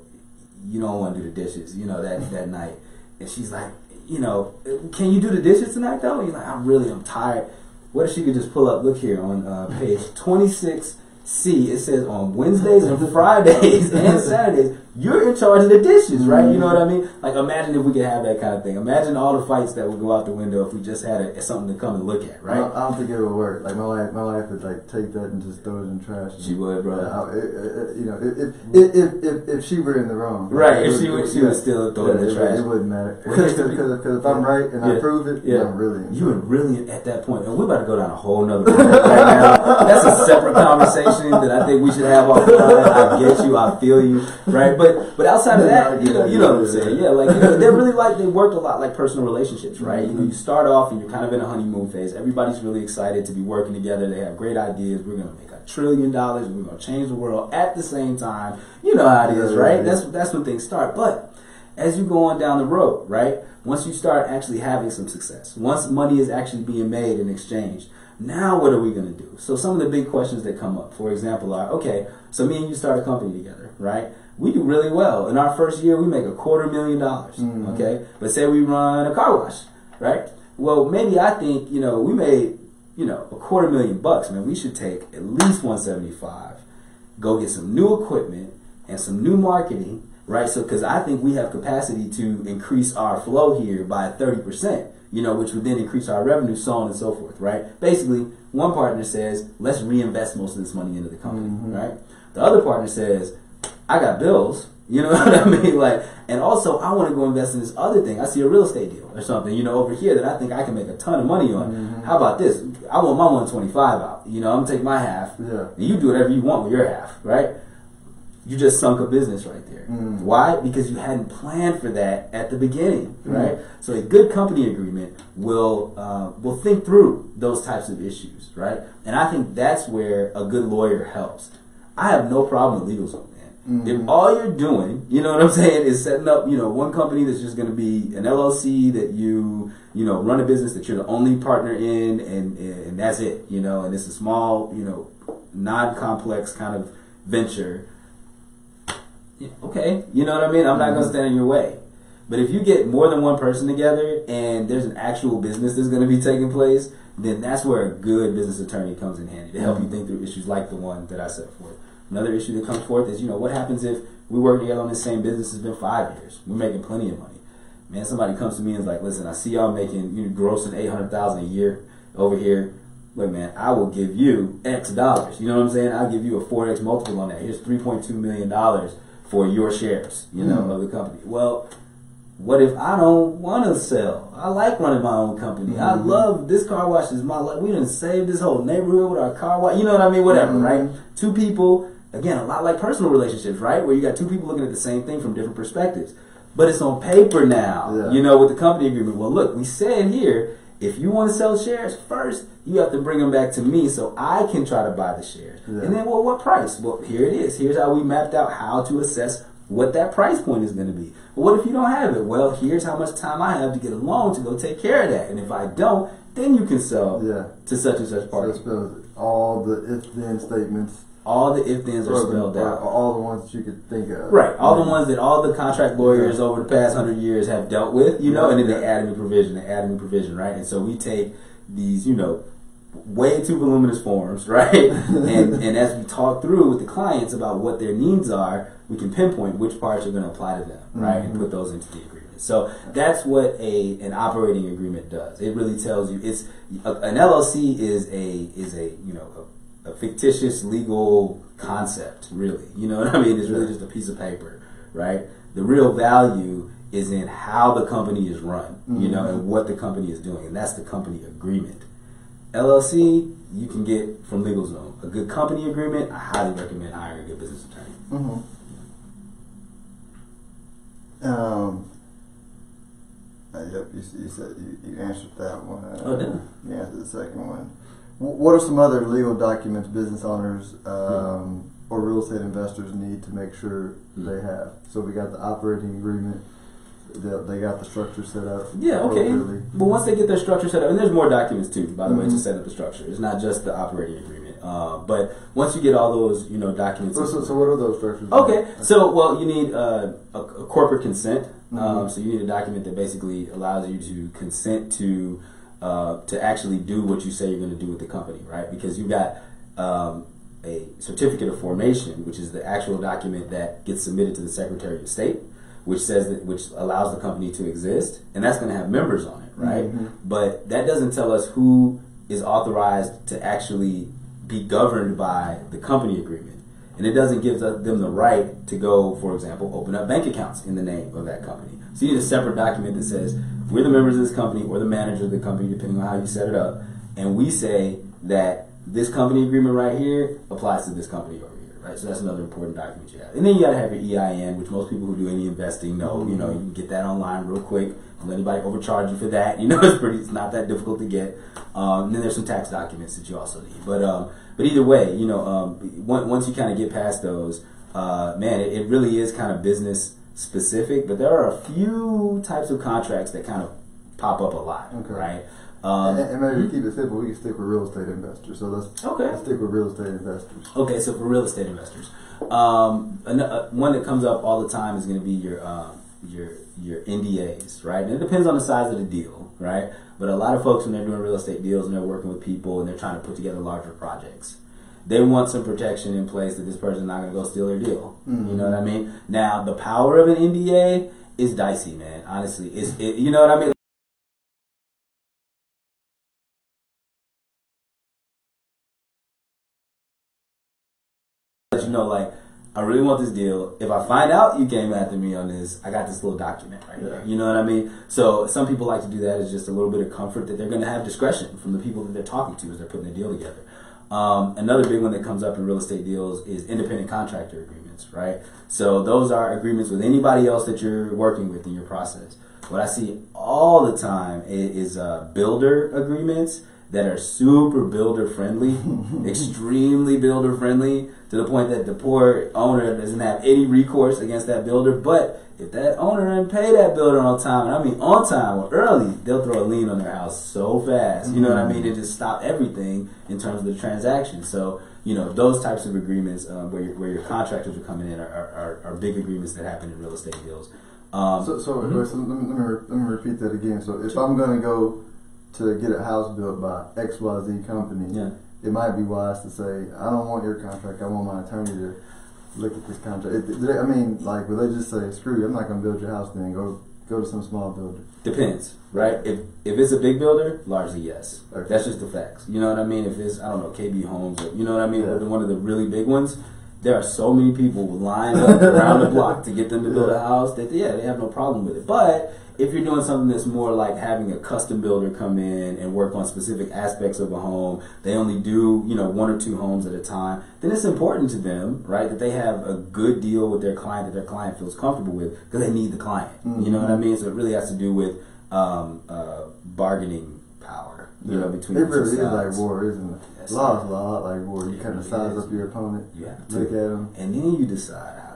[SPEAKER 2] you don't want to do the dishes, you know that that night, and she's like, you know, can you do the dishes tonight though? You're like, I really I'm tired. What if she could just pull up? Look here on uh, page 26 C, it says on Wednesdays and Fridays and Saturdays, you're in charge of the dishes, right? You know what I mean? Like, imagine if we could have that kind of thing. Imagine all the fights that would go out the window if we just had a, something to come and look at, right? I
[SPEAKER 3] don't, I don't, think it would work. Like my wife, my wife would like take that and just throw it in the trash.
[SPEAKER 2] She would, bro.
[SPEAKER 3] Uh, it, it, you know, if, if, if, if, she were in the wrong,
[SPEAKER 2] right? If she would, she would still throw it in the trash.
[SPEAKER 3] It wouldn't matter because if I'm right and yeah. I prove it, yeah, I'm really.
[SPEAKER 2] You would really at that point. and we're about to go down a whole nother right now. That's a separate conversation that I think we should have offline. I get you, I feel you, right? But but outside of that, you know, you know what I'm saying? Yeah, like you know, they're really like they worked a lot like personal relationships, right? You know, you start off and you're kind of in a honeymoon phase. Everybody's really excited to be working together. They have great ideas. We're gonna make a trillion dollars. We're gonna change the world at the same time. You know how it is, right? That's that's when things start. But as you go on down the road, right? Once you start actually having some success, once money is actually being made and exchanged, now what are we going to do? So some of the big questions that come up, for example, are okay. So me and you start a company together, right? We do really well. In our first year, we make a quarter million dollars. Mm-hmm. Okay, but say we run a car wash, right? Well, maybe I think you know we made you know a quarter million bucks. Man, we should take at least one seventy five, go get some new equipment and some new marketing, right? So because I think we have capacity to increase our flow here by thirty percent you know, which would then increase our revenue, so on and so forth, right? Basically, one partner says, let's reinvest most of this money into the company, mm-hmm. right? The other partner says, I got bills, you know what I mean? Like, and also I want to go invest in this other thing. I see a real estate deal or something, you know, over here that I think I can make a ton of money on. Mm-hmm. How about this? I want my 125 out. You know, I'm gonna take my half.
[SPEAKER 3] Yeah.
[SPEAKER 2] And you do whatever you want with your half, right? you just sunk a business right there. Mm. Why? Because you hadn't planned for that at the beginning, mm. right? So a good company agreement will uh, will think through those types of issues, right? And I think that's where a good lawyer helps. I have no problem with LegalZoom, man. Mm-hmm. If all you're doing, you know what I'm saying, is setting up, you know, one company that's just going to be an LLC that you, you know, run a business that you're the only partner in, and and that's it, you know, and it's a small, you know, non-complex kind of venture okay, you know what I mean? I'm not going to mm-hmm. stand in your way. But if you get more than one person together and there's an actual business that's going to be taking place, then that's where a good business attorney comes in handy to help mm-hmm. you think through issues like the one that I set forth. Another issue that comes forth is, you know, what happens if we work together on the same business? It's been five years. We're making plenty of money. Man, somebody comes to me and is like, listen, I see y'all making, you know, grossing 800000 a year over here. Look, man, I will give you X dollars. You know what I'm saying? I'll give you a 4X multiple on that. Here's $3.2 million for your shares, you know, mm. of the company. Well, what if I don't want to sell? I like running my own company. Mm-hmm. I love this car wash is my life. We didn't save this whole neighborhood with our car wash. You know what I mean? Whatever, mm-hmm. right? Two people, again, a lot like personal relationships, right? Where you got two people looking at the same thing from different perspectives. But it's on paper now, yeah. you know, with the company agreement. Well, look, we said here if you want to sell shares first, you have to bring them back to me so I can try to buy the shares. Yeah. And then, well, what price? Well, here it is. Here's how we mapped out how to assess what that price point is going to be. what if you don't have it? Well, here's how much time I have to get a loan to go take care of that. And if I don't, then you can sell yeah. to such and such party.
[SPEAKER 3] So all the if-then statements
[SPEAKER 2] all the if thens are spelled out.
[SPEAKER 3] All the ones that you could think of.
[SPEAKER 2] Right. All yeah. the ones that all the contract lawyers yeah. over the past hundred years have dealt with, you know, yeah. and then they add a new provision, they add a new provision, right? And so we take these, you know, way too voluminous forms, right? and and as we talk through with the clients about what their needs are, we can pinpoint which parts are going to apply to them, right? Mm-hmm. And put those into the agreement. So that's what a an operating agreement does. It really tells you it's a, an LLC is a is a you know a fictitious legal concept, really. You know what I mean? It's really just a piece of paper, right? The real value is in how the company is run, you know, and what the company is doing, and that's the company agreement. LLC, you can get from LegalZoom. A good company agreement, I highly recommend hiring a good business attorney.
[SPEAKER 1] Mm-hmm. Um, uh, yep, you, you said you, you answered that one.
[SPEAKER 2] Oh, did I?
[SPEAKER 1] You answered the second one. Wh- What are some other legal documents business owners um, or real estate investors need to make sure
[SPEAKER 2] Hmm.
[SPEAKER 1] they have? So we got the operating agreement. They, they got the structure set up.
[SPEAKER 2] Yeah, okay. But once they get their structure set up, and there's more documents too, by the way, to
[SPEAKER 1] Mhm.
[SPEAKER 2] set up the structure. It's not just the operating agreement. Uh, but once you get all those, you know, documents.
[SPEAKER 1] So, so, so what are those structures?
[SPEAKER 2] Okay, so well, you need uh, a, a corporate consent. Um,
[SPEAKER 1] Mhm.
[SPEAKER 2] so you need a document that basically allows you to consent to uh, to actually do what you say you're going to do with the company, right? Because you've got um, a certificate of formation, which is the actual document that gets submitted to the Secretary of State, which says that which allows the company to exist, and that's going to have members on it, right?
[SPEAKER 1] Mhm.
[SPEAKER 2] But that doesn't tell us who is authorized to actually be governed by the company agreement. And it doesn't give them the right to go, for example, open up bank accounts in the name of that company. So you need a separate document that says, we're the members of this company or the manager of the company, depending on how you set it up. And we say that this company agreement right here applies to this company over here, right? So that's another important document you have. And then you gotta have your EIN, which most people who do any investing know, you know, you can get that online real quick. Don't let anybody overcharge you for that. You know, it's pretty, it's not that difficult to get. Um, and then there's some tax documents that you also need. But, um, but either way, you know, um, once once you kind of get past those, uh, man, it, it really is kind of business specific. But there are a few types of contracts that kind of pop up a lot,
[SPEAKER 1] Okay.
[SPEAKER 2] right? Um,
[SPEAKER 1] and, and maybe to keep it simple, we can stick with real estate investors. So let's,
[SPEAKER 2] Okay.
[SPEAKER 1] let's stick with real estate investors.
[SPEAKER 2] Okay, so for real estate investors, um, an- uh, one that comes up all the time is going to be your um, your your NDAs, right? And it depends on the size of the deal, right? But a lot of folks when they're doing real estate deals and they're working with people and they're trying to put together larger projects, they want some protection in place that this person's not going to go steal their deal. You know mm-hmm. what I mean? Now the power of an NDA is dicey, man. Honestly, it's it, you know what I mean. let you know, like, I really want this deal. If I find out you came after me on this, I got this little document right here. You know what I mean? So some people like to do that as just a little bit of comfort that they're going to have discretion from the people that they're talking to as they're putting the deal together. Um, another big one that comes up in real estate deals is independent contractor agreements, right? So those are agreements with anybody else that you're working with in your process. What I see all the time is uh, builder agreements that are super builder friendly, extremely builder friendly, to the point that the poor owner doesn't have any recourse against that builder. But if that owner didn't pay that builder on time, and I mean on time or early, they'll throw a lien on their house so fast. You know what I mean? They just stop everything in terms of the transaction. So you know those types of agreements um, where your, where your contractors are coming in are, are, are, big agreements that happen in real estate deals. Um,
[SPEAKER 1] So, so,
[SPEAKER 2] Mhm.
[SPEAKER 1] wait, so let, me, let, me, let me repeat that again. So, if I'm going to go to get a house built by XYZ company,
[SPEAKER 2] yeah.
[SPEAKER 1] it might be wise to say, I don't want your contract. I want my attorney to look at this contract. It, they- I mean, like, will they just say, screw you, I'm not going to build your house then. Go go to some small builder.
[SPEAKER 2] Depends, right? If if it's a big builder, largely yes.
[SPEAKER 1] Okay.
[SPEAKER 2] That's just the facts. You know what I mean? If it's I don't know KB Homes, or, you know what I mean?
[SPEAKER 1] Yeah.
[SPEAKER 2] One of the really big ones, there are so many people lined up around the block to get them to build a house that yeah, they have no problem with it. But if you're doing something that's more like having a custom builder come in and work on specific aspects of a home, they only do, you know, one or two homes at a time, then it's important to them, right, that they have a good deal with their client that their client feels comfortable with because they need the client. You know what I
[SPEAKER 1] Mhm.
[SPEAKER 2] mean? So it really has to do with um, uh, bargaining power, you know, between
[SPEAKER 1] it
[SPEAKER 2] the two
[SPEAKER 1] really is like war, isn't it?
[SPEAKER 2] Yes.
[SPEAKER 1] Law is a lot like war. You
[SPEAKER 2] It
[SPEAKER 1] kind of size
[SPEAKER 2] is.
[SPEAKER 1] up your opponent,
[SPEAKER 2] You have to.
[SPEAKER 1] look at him.
[SPEAKER 2] and then you decide how to attack.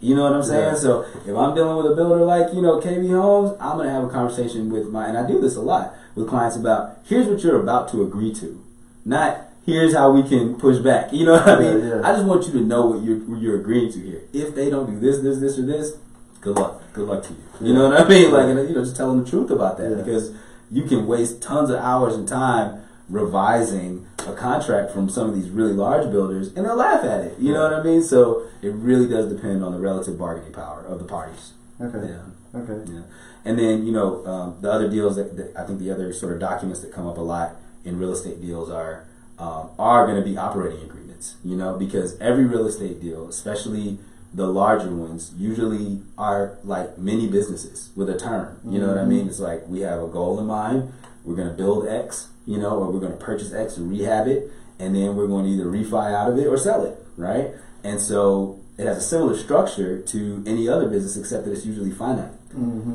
[SPEAKER 2] You know what I'm saying?
[SPEAKER 1] Yeah.
[SPEAKER 2] So if I'm dealing with a builder like you know KB Homes, I'm gonna have a conversation with my, and I do this a lot with clients about here's what you're about to agree to, not here's how we can push back. You know what I mean?
[SPEAKER 1] Yeah, yeah.
[SPEAKER 2] I just want you to know what you're what you're agreeing to here. If they don't do this, this, this, or this, good luck. Good luck to you. You know what I mean? Like, and, you know, just tell them the truth about that because you can waste tons of hours and time revising a contract from some of these really large builders and they'll laugh at it. You know what I mean? So it really does depend on the relative bargaining power of the parties.
[SPEAKER 1] Okay.
[SPEAKER 2] Yeah.
[SPEAKER 1] Okay.
[SPEAKER 2] Yeah. And then, you know, um, the other deals that, that I think the other sort of documents that come up a lot in real estate deals are um, are going to be operating agreements, you know, because every real estate deal, especially the larger ones usually are like mini businesses with a term. You know what I mean? It's like we have a goal in mind. We're going to build X, you know, or we're going to purchase X and rehab it, and then we're going to either refi out of it or sell it, right? And so it has a similar structure to any other business, except that it's usually finite.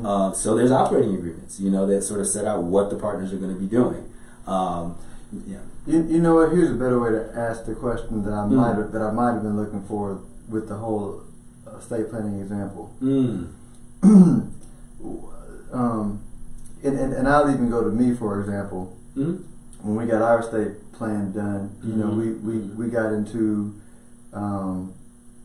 [SPEAKER 2] Uh, so there's operating agreements, you know, that sort of set out what the partners are going to be doing. Um, yeah.
[SPEAKER 1] You, you know what? Here's a better way to ask the question that I
[SPEAKER 2] Mm.
[SPEAKER 1] might have that I might have been looking for with the whole uh, estate planning example.
[SPEAKER 2] Mm.
[SPEAKER 1] Um, and, and, and I'll even go to me for example.
[SPEAKER 2] Mm.
[SPEAKER 1] When we got our estate plan done, you know,
[SPEAKER 2] Mhm.
[SPEAKER 1] we, we, we got into um,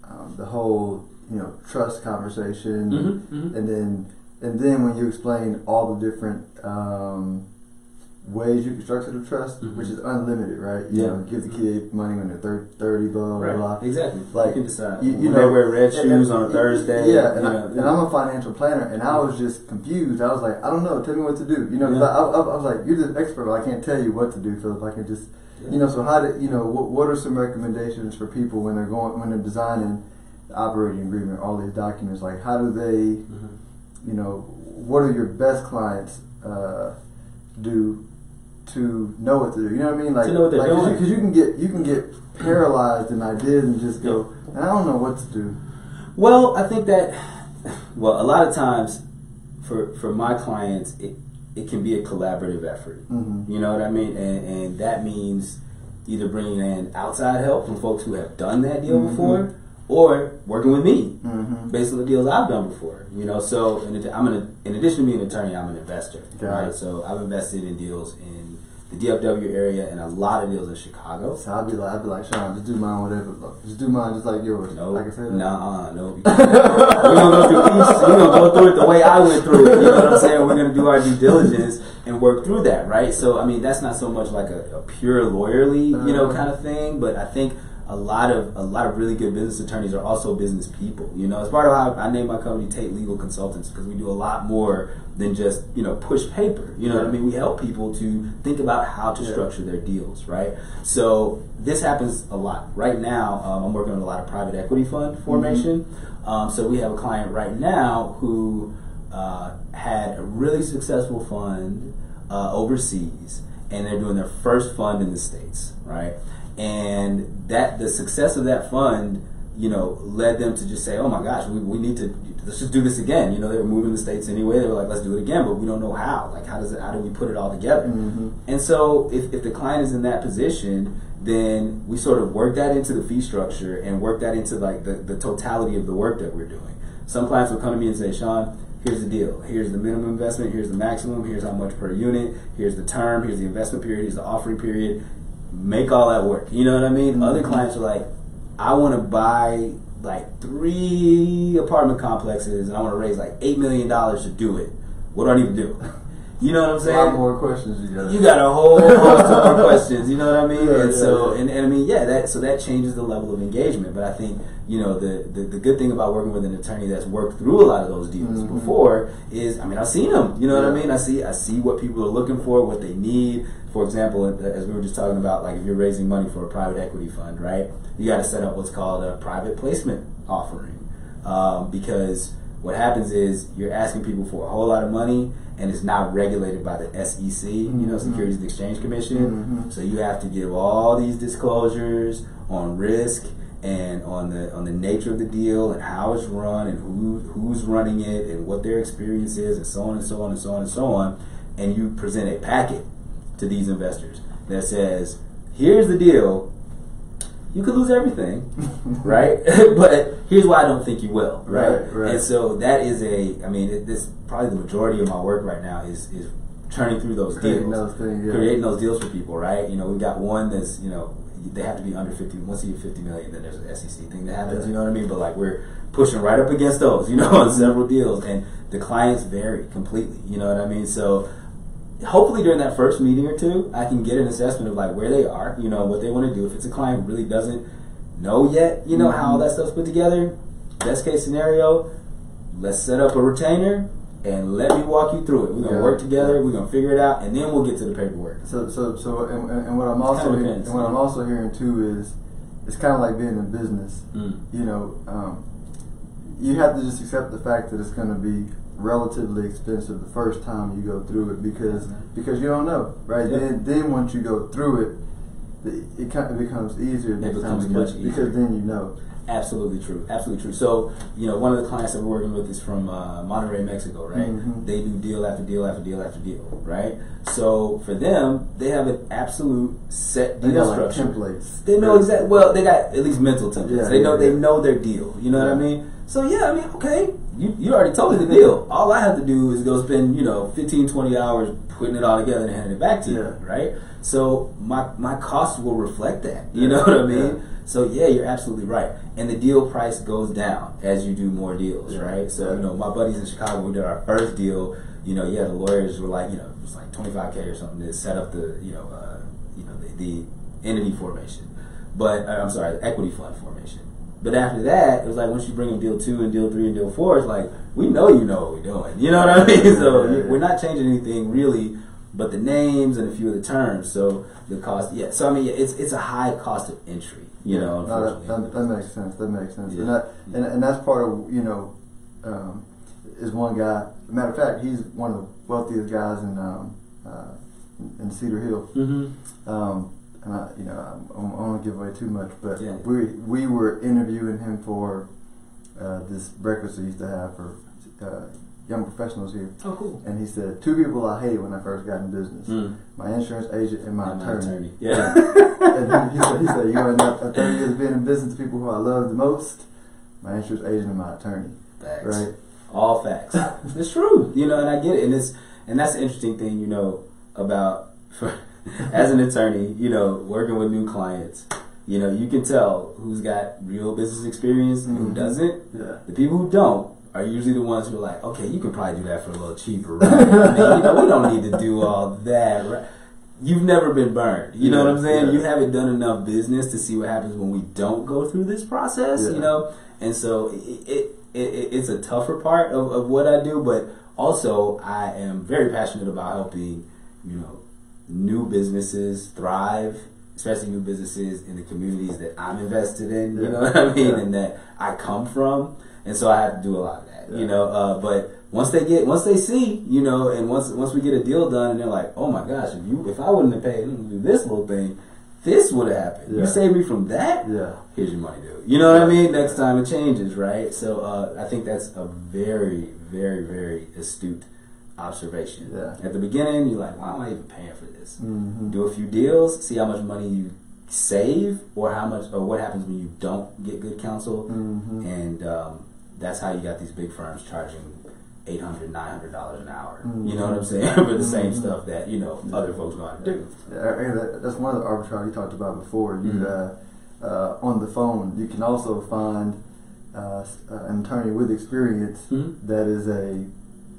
[SPEAKER 1] um, the whole you know trust conversation,
[SPEAKER 2] Mhm, mhm.
[SPEAKER 1] and then and then when you explain all the different um, ways you can structure the trust,
[SPEAKER 2] Mhm.
[SPEAKER 1] which is unlimited, right? You
[SPEAKER 2] Yeah.
[SPEAKER 1] know, give the kid money when they're thir- thirty, blah blah
[SPEAKER 2] Right.
[SPEAKER 1] blah.
[SPEAKER 2] Exactly.
[SPEAKER 1] Like,
[SPEAKER 2] you can decide.
[SPEAKER 1] you- you know,
[SPEAKER 2] they wear red shoes
[SPEAKER 1] and-
[SPEAKER 2] on a Thursday.
[SPEAKER 1] Yeah, and,
[SPEAKER 2] you
[SPEAKER 1] I, and I'm a financial planner, and I was just confused. I was like, I don't know. Tell me what to do. You know,
[SPEAKER 2] Yeah.
[SPEAKER 1] I, I, I was like, you're the expert. but I can't tell you what to do, Philip. I can just,
[SPEAKER 2] Yeah.
[SPEAKER 1] you know. So how do you know? What, what are some recommendations for people when they're going when they're designing the operating agreement, all these documents? Like, how do they,
[SPEAKER 2] Mhm.
[SPEAKER 1] you know, what are your best clients uh, do to know what to do? You know what I mean? Like,
[SPEAKER 2] To know what they're
[SPEAKER 1] like,
[SPEAKER 2] doing.
[SPEAKER 1] because you, can get you can get paralyzed in ideas and just go, I don't know what to do.
[SPEAKER 2] Well, I think that well, a lot of times for for my clients, it it can be a collaborative effort.
[SPEAKER 1] Mhm.
[SPEAKER 2] You know what I mean? And and that means either bringing in outside help from folks who have done that deal
[SPEAKER 1] Mhm.
[SPEAKER 2] before, or working with me
[SPEAKER 1] Mm-hmm.
[SPEAKER 2] based on the deals I've done before. You know, so in, I'm an, in addition to being an attorney, I'm an investor.
[SPEAKER 1] Got
[SPEAKER 2] right?
[SPEAKER 1] it.
[SPEAKER 2] So I've invested in deals in the DFW area and a lot of deals in Chicago.
[SPEAKER 1] So I'd be like, I'd be like, Sean, just do mine, whatever. Bro. Just do mine, just like yours.
[SPEAKER 2] No,
[SPEAKER 1] like I said.
[SPEAKER 2] nah, no. We're gonna go through each. We're gonna go through it the way I went through it. You know what I'm saying? We're gonna do our due diligence and work through that, right? So, I mean, that's not so much like a, a pure lawyerly, you know,
[SPEAKER 1] Uh-huh.
[SPEAKER 2] kind of thing. But I think a lot of a lot of really good business attorneys are also business people. You know, it's part of how I named my company Tate Legal Consultants because we do a lot more than just you know push paper. You know what I mean? We help people to think about how to
[SPEAKER 1] Yeah.
[SPEAKER 2] structure their deals, right? So this happens a lot. Right now, um, I'm working on a lot of private equity fund formation. Um, so we have a client right now who uh, had a really successful fund uh, overseas, and they're doing their first fund in the states, right? And that the success of that fund, you know, led them to just say, "Oh my gosh, we, we need to let's just do this again." You know, they were moving the states anyway. They were like, "Let's do it again," but we don't know how. Like, how does it? How do we put it all together?
[SPEAKER 1] Mhm.
[SPEAKER 2] And so, if, if the client is in that position, then we sort of work that into the fee structure and work that into like the, the totality of the work that we're doing. Some clients will come to me and say, Sean, here's the deal. Here's the minimum investment. Here's the maximum. Here's how much per unit. Here's the term. Here's the investment period. Here's the offering period. Make all that work. You know what I mean? Other mm-hmm. clients are like, I want to buy like three apartment complexes and I want to raise like $8 million to do it. What do I need to do? You know what I'm saying?
[SPEAKER 1] A lot more questions you got.
[SPEAKER 2] you got a whole host of more questions. You know what I mean?
[SPEAKER 1] Yeah,
[SPEAKER 2] and
[SPEAKER 1] yeah,
[SPEAKER 2] so,
[SPEAKER 1] yeah.
[SPEAKER 2] and, and I mean, yeah, that so that changes the level of engagement. But I think you know the, the the good thing about working with an attorney that's worked through a lot of those deals
[SPEAKER 1] Mhm.
[SPEAKER 2] before is, I mean, I've seen them. You know what I mean? I see I see what people are looking for, what they need. For example, as we were just talking about, like if you're raising money for a private equity fund, right? You got to set up what's called a private placement offering um, because what happens is you're asking people for a whole lot of money and it's not regulated by the SEC, you know,
[SPEAKER 1] Mhm.
[SPEAKER 2] Securities and Exchange Commission.
[SPEAKER 1] Mhm.
[SPEAKER 2] So you have to give all these disclosures on risk and on the on the nature of the deal and how it's run and who who's running it and what their experience is and so on and so on and so on and so on. And you present a packet to these investors that says, "Here's the deal. You could lose everything, right? but here's why I don't think you will, right?
[SPEAKER 1] Right, right.
[SPEAKER 2] And so that is a, I mean, it, this probably the majority of my work right now is is turning through those
[SPEAKER 1] Creating
[SPEAKER 2] deals,
[SPEAKER 1] those things, yeah.
[SPEAKER 2] creating those deals for people, right? You know, we got one that's, you know, they have to be under 50. Once you get 50 million, then there's an SEC thing that happens,
[SPEAKER 1] Yeah.
[SPEAKER 2] you know what I mean? But like we're pushing right up against those, you know, on several deals, and the clients vary completely, you know what I mean? So hopefully during that first meeting or two, I can get an assessment of like where they are, you know, what they want to do. If it's a client who really doesn't know yet, you know, how all that stuff's put together, best case scenario, let's set up a retainer and let me walk you through it. We're gonna
[SPEAKER 1] Yeah.
[SPEAKER 2] work together, we're gonna figure it out, and then we'll get to the paperwork.
[SPEAKER 1] So, so, so, and, and what I'm also
[SPEAKER 2] kinda
[SPEAKER 1] hearing, and what I'm also hearing too is, it's kind of like being in business.
[SPEAKER 2] Mm.
[SPEAKER 1] You know, um, you have to just accept the fact that it's going to be relatively expensive the first time you go through it because because you don't know, right?
[SPEAKER 2] Yeah.
[SPEAKER 1] Then then once you go through it, the- it kind of becomes easier next
[SPEAKER 2] becomes much
[SPEAKER 1] because,
[SPEAKER 2] easier.
[SPEAKER 1] because then you know.
[SPEAKER 2] Absolutely true. Absolutely true. So, you know, one of the clients that we're working with is from uh, Monterrey, Mexico, right?
[SPEAKER 1] Mhm.
[SPEAKER 2] They do deal after deal after deal after deal, right? So for them, they have an absolute set deal
[SPEAKER 1] like
[SPEAKER 2] structure.
[SPEAKER 1] templates.
[SPEAKER 2] They know exactly. Well, they got at least mental templates.
[SPEAKER 1] Yeah,
[SPEAKER 2] they know
[SPEAKER 1] yeah,
[SPEAKER 2] they
[SPEAKER 1] yeah.
[SPEAKER 2] know their deal. You know what I mean? So yeah, I mean, okay, you you already told me the deal. All I have to do is go spend you know 15, 20 hours putting it all together and handing it back to you, right? So my my costs will reflect that. You know what I mean?
[SPEAKER 1] Yeah.
[SPEAKER 2] So yeah, you're absolutely right. And the deal price goes down as you do more deals,
[SPEAKER 1] Yeah.
[SPEAKER 2] right? So you know, my buddies in Chicago, we did our first deal. You know, yeah, the lawyers were like, you know, it was like 25k or something to set up the, you know, uh, you know, the, the entity formation. But uh, I'm sorry, the equity fund formation. But after that, it was like once you bring in deal two and deal three and deal four, it's like we know you know what we're doing. You know what I mean? So
[SPEAKER 1] Yeah,
[SPEAKER 2] we're not changing anything really, but the names and a few of the terms. So the cost, yeah. So I mean, yeah, it's it's a high cost of entry. You know,
[SPEAKER 1] No, that, that, that makes sense. That makes sense.
[SPEAKER 2] Yeah.
[SPEAKER 1] And that and, and that's part of you know um, is one guy. Matter of fact, he's one of the wealthiest guys in um, uh, in Cedar Hill.
[SPEAKER 2] mm-hmm.
[SPEAKER 1] Um, and I, you know, I, I don't want to give away too much, but
[SPEAKER 2] Yeah.
[SPEAKER 1] we we were interviewing him for uh, this breakfast we used to have for uh, young professionals here,
[SPEAKER 2] Oh, cool.
[SPEAKER 1] and he said two people I hated when I first got in business:
[SPEAKER 2] Mm.
[SPEAKER 1] my insurance agent and my
[SPEAKER 2] And my
[SPEAKER 1] attorney.
[SPEAKER 2] attorney. Yeah.
[SPEAKER 1] and he, he said, he said, you know, after 30 years of being in business, the people who I love the most, my insurance agent and my attorney,
[SPEAKER 2] Facts.
[SPEAKER 1] right?
[SPEAKER 2] All facts. it's true. You know, and I get it. And it's and that's the interesting thing, you know, about for, as an attorney, you know, working with new clients, you know, you can tell who's got real business experience and who
[SPEAKER 1] Mhm.
[SPEAKER 2] doesn't.
[SPEAKER 1] Yeah.
[SPEAKER 2] The people who don't are usually the ones who are like, okay, you can probably do that for a little cheaper, right? I mean, you know, we don't need to do all that, right? You've never been burned. You know what I'm saying?
[SPEAKER 1] Yeah.
[SPEAKER 2] You haven't done enough business to see what happens when we don't go through this process, you know? And so it, it, it, it's a tougher part of, of what I do, but also I am very passionate about helping, you know, new businesses thrive, especially new businesses in the communities that I'm invested in, you
[SPEAKER 1] Yeah.
[SPEAKER 2] know what I mean?
[SPEAKER 1] Yeah.
[SPEAKER 2] And that I come from. And so I have to do a lot of that,
[SPEAKER 1] Yeah.
[SPEAKER 2] you know. Uh, but once they get, once they see, you know, and once once we get a deal done, and they're like, "Oh my gosh, if you if I wouldn't have paid them to do this little thing, this would have happened. You saved me from that.
[SPEAKER 1] Yeah.
[SPEAKER 2] Here's your money, dude. You know what I mean? Next time it changes, right? So uh, I think that's a very, very, very astute observation.
[SPEAKER 1] Yeah.
[SPEAKER 2] At the beginning, you're like, "Why am I even paying for this?"
[SPEAKER 1] Mm-hmm.
[SPEAKER 2] do a few deals, see how much money you save, or how much, or what happens when you don't get good counsel,
[SPEAKER 1] Mm-hmm.
[SPEAKER 2] and um, that's how you got these big firms charging eight hundred, nine hundred dollars an hour. You know what I'm saying for the same
[SPEAKER 1] Mhm.
[SPEAKER 2] stuff that you know other folks know how to do.
[SPEAKER 1] Yeah, I- I- that- that's one of the arbitrage you talked about before. You
[SPEAKER 2] Mhm.
[SPEAKER 1] uh, uh, on the phone, you can also find uh, uh, an attorney with experience
[SPEAKER 2] Mhm.
[SPEAKER 1] that is a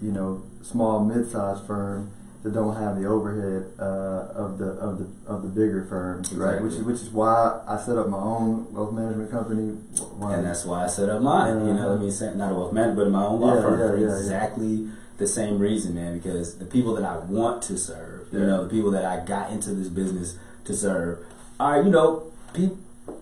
[SPEAKER 1] you know small mid-sized firm that don't have the overhead uh, of the of the of the bigger firms, right? Which is which is why I set up my own wealth management company. Why-
[SPEAKER 2] And that's why I set up mine. You know,
[SPEAKER 1] Uh-huh.
[SPEAKER 2] let me say not a wealth manager, but my own law
[SPEAKER 1] Yeah,
[SPEAKER 2] firm
[SPEAKER 1] yeah,
[SPEAKER 2] for
[SPEAKER 1] yeah.
[SPEAKER 2] exactly the same reason, man. Because the people that I want to serve, you know, the people that I got into this business to serve, are you know, pe-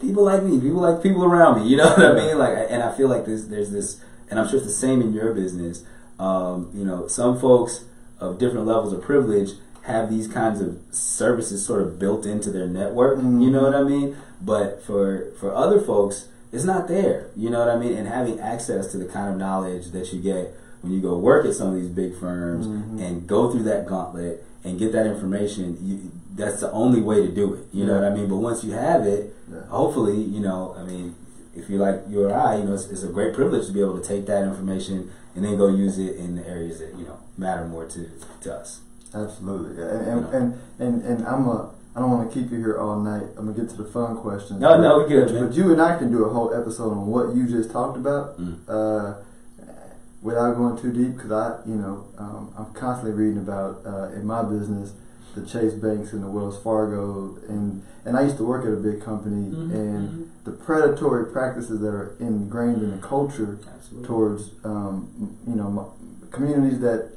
[SPEAKER 2] people like me, people like people around me. You know what I mean? Like, and I feel like this, there's this, and I'm sure it's the same in your business. Um, you know, some folks of different levels of privilege have these kinds of services sort of built into their network.
[SPEAKER 1] Mhm.
[SPEAKER 2] You know what I mean? But for for other folks, it's not there. You know what I mean? And having access to the kind of knowledge that you get when you go work at some of these big firms
[SPEAKER 1] Mhm.
[SPEAKER 2] and go through that gauntlet and get that information, you, that's the only way to do it. You know what I mean? But once you have it,
[SPEAKER 1] Yeah.
[SPEAKER 2] hopefully, you know, I mean, if you're like you or I, you know, it's, it's a great privilege to be able to take that information and then go use it in the areas that you know matter more to to us.
[SPEAKER 1] Absolutely, and and,
[SPEAKER 2] Yeah.
[SPEAKER 1] and and and I'm a. I don't want to keep you here all night. I'm gonna get to the fun questions.
[SPEAKER 2] No, no, we good,
[SPEAKER 1] But, but you and I can do a whole episode on what you just talked about,
[SPEAKER 2] Mm.
[SPEAKER 1] uh, without going too deep. Because I, you know, um, I'm constantly reading about uh, in my business the Chase Banks and the Wells Fargo, and and I used to work at a big company,
[SPEAKER 2] Mhm,
[SPEAKER 1] and the predatory practices that are ingrained in the culture
[SPEAKER 2] Absolutely.
[SPEAKER 1] towards um, you know communities that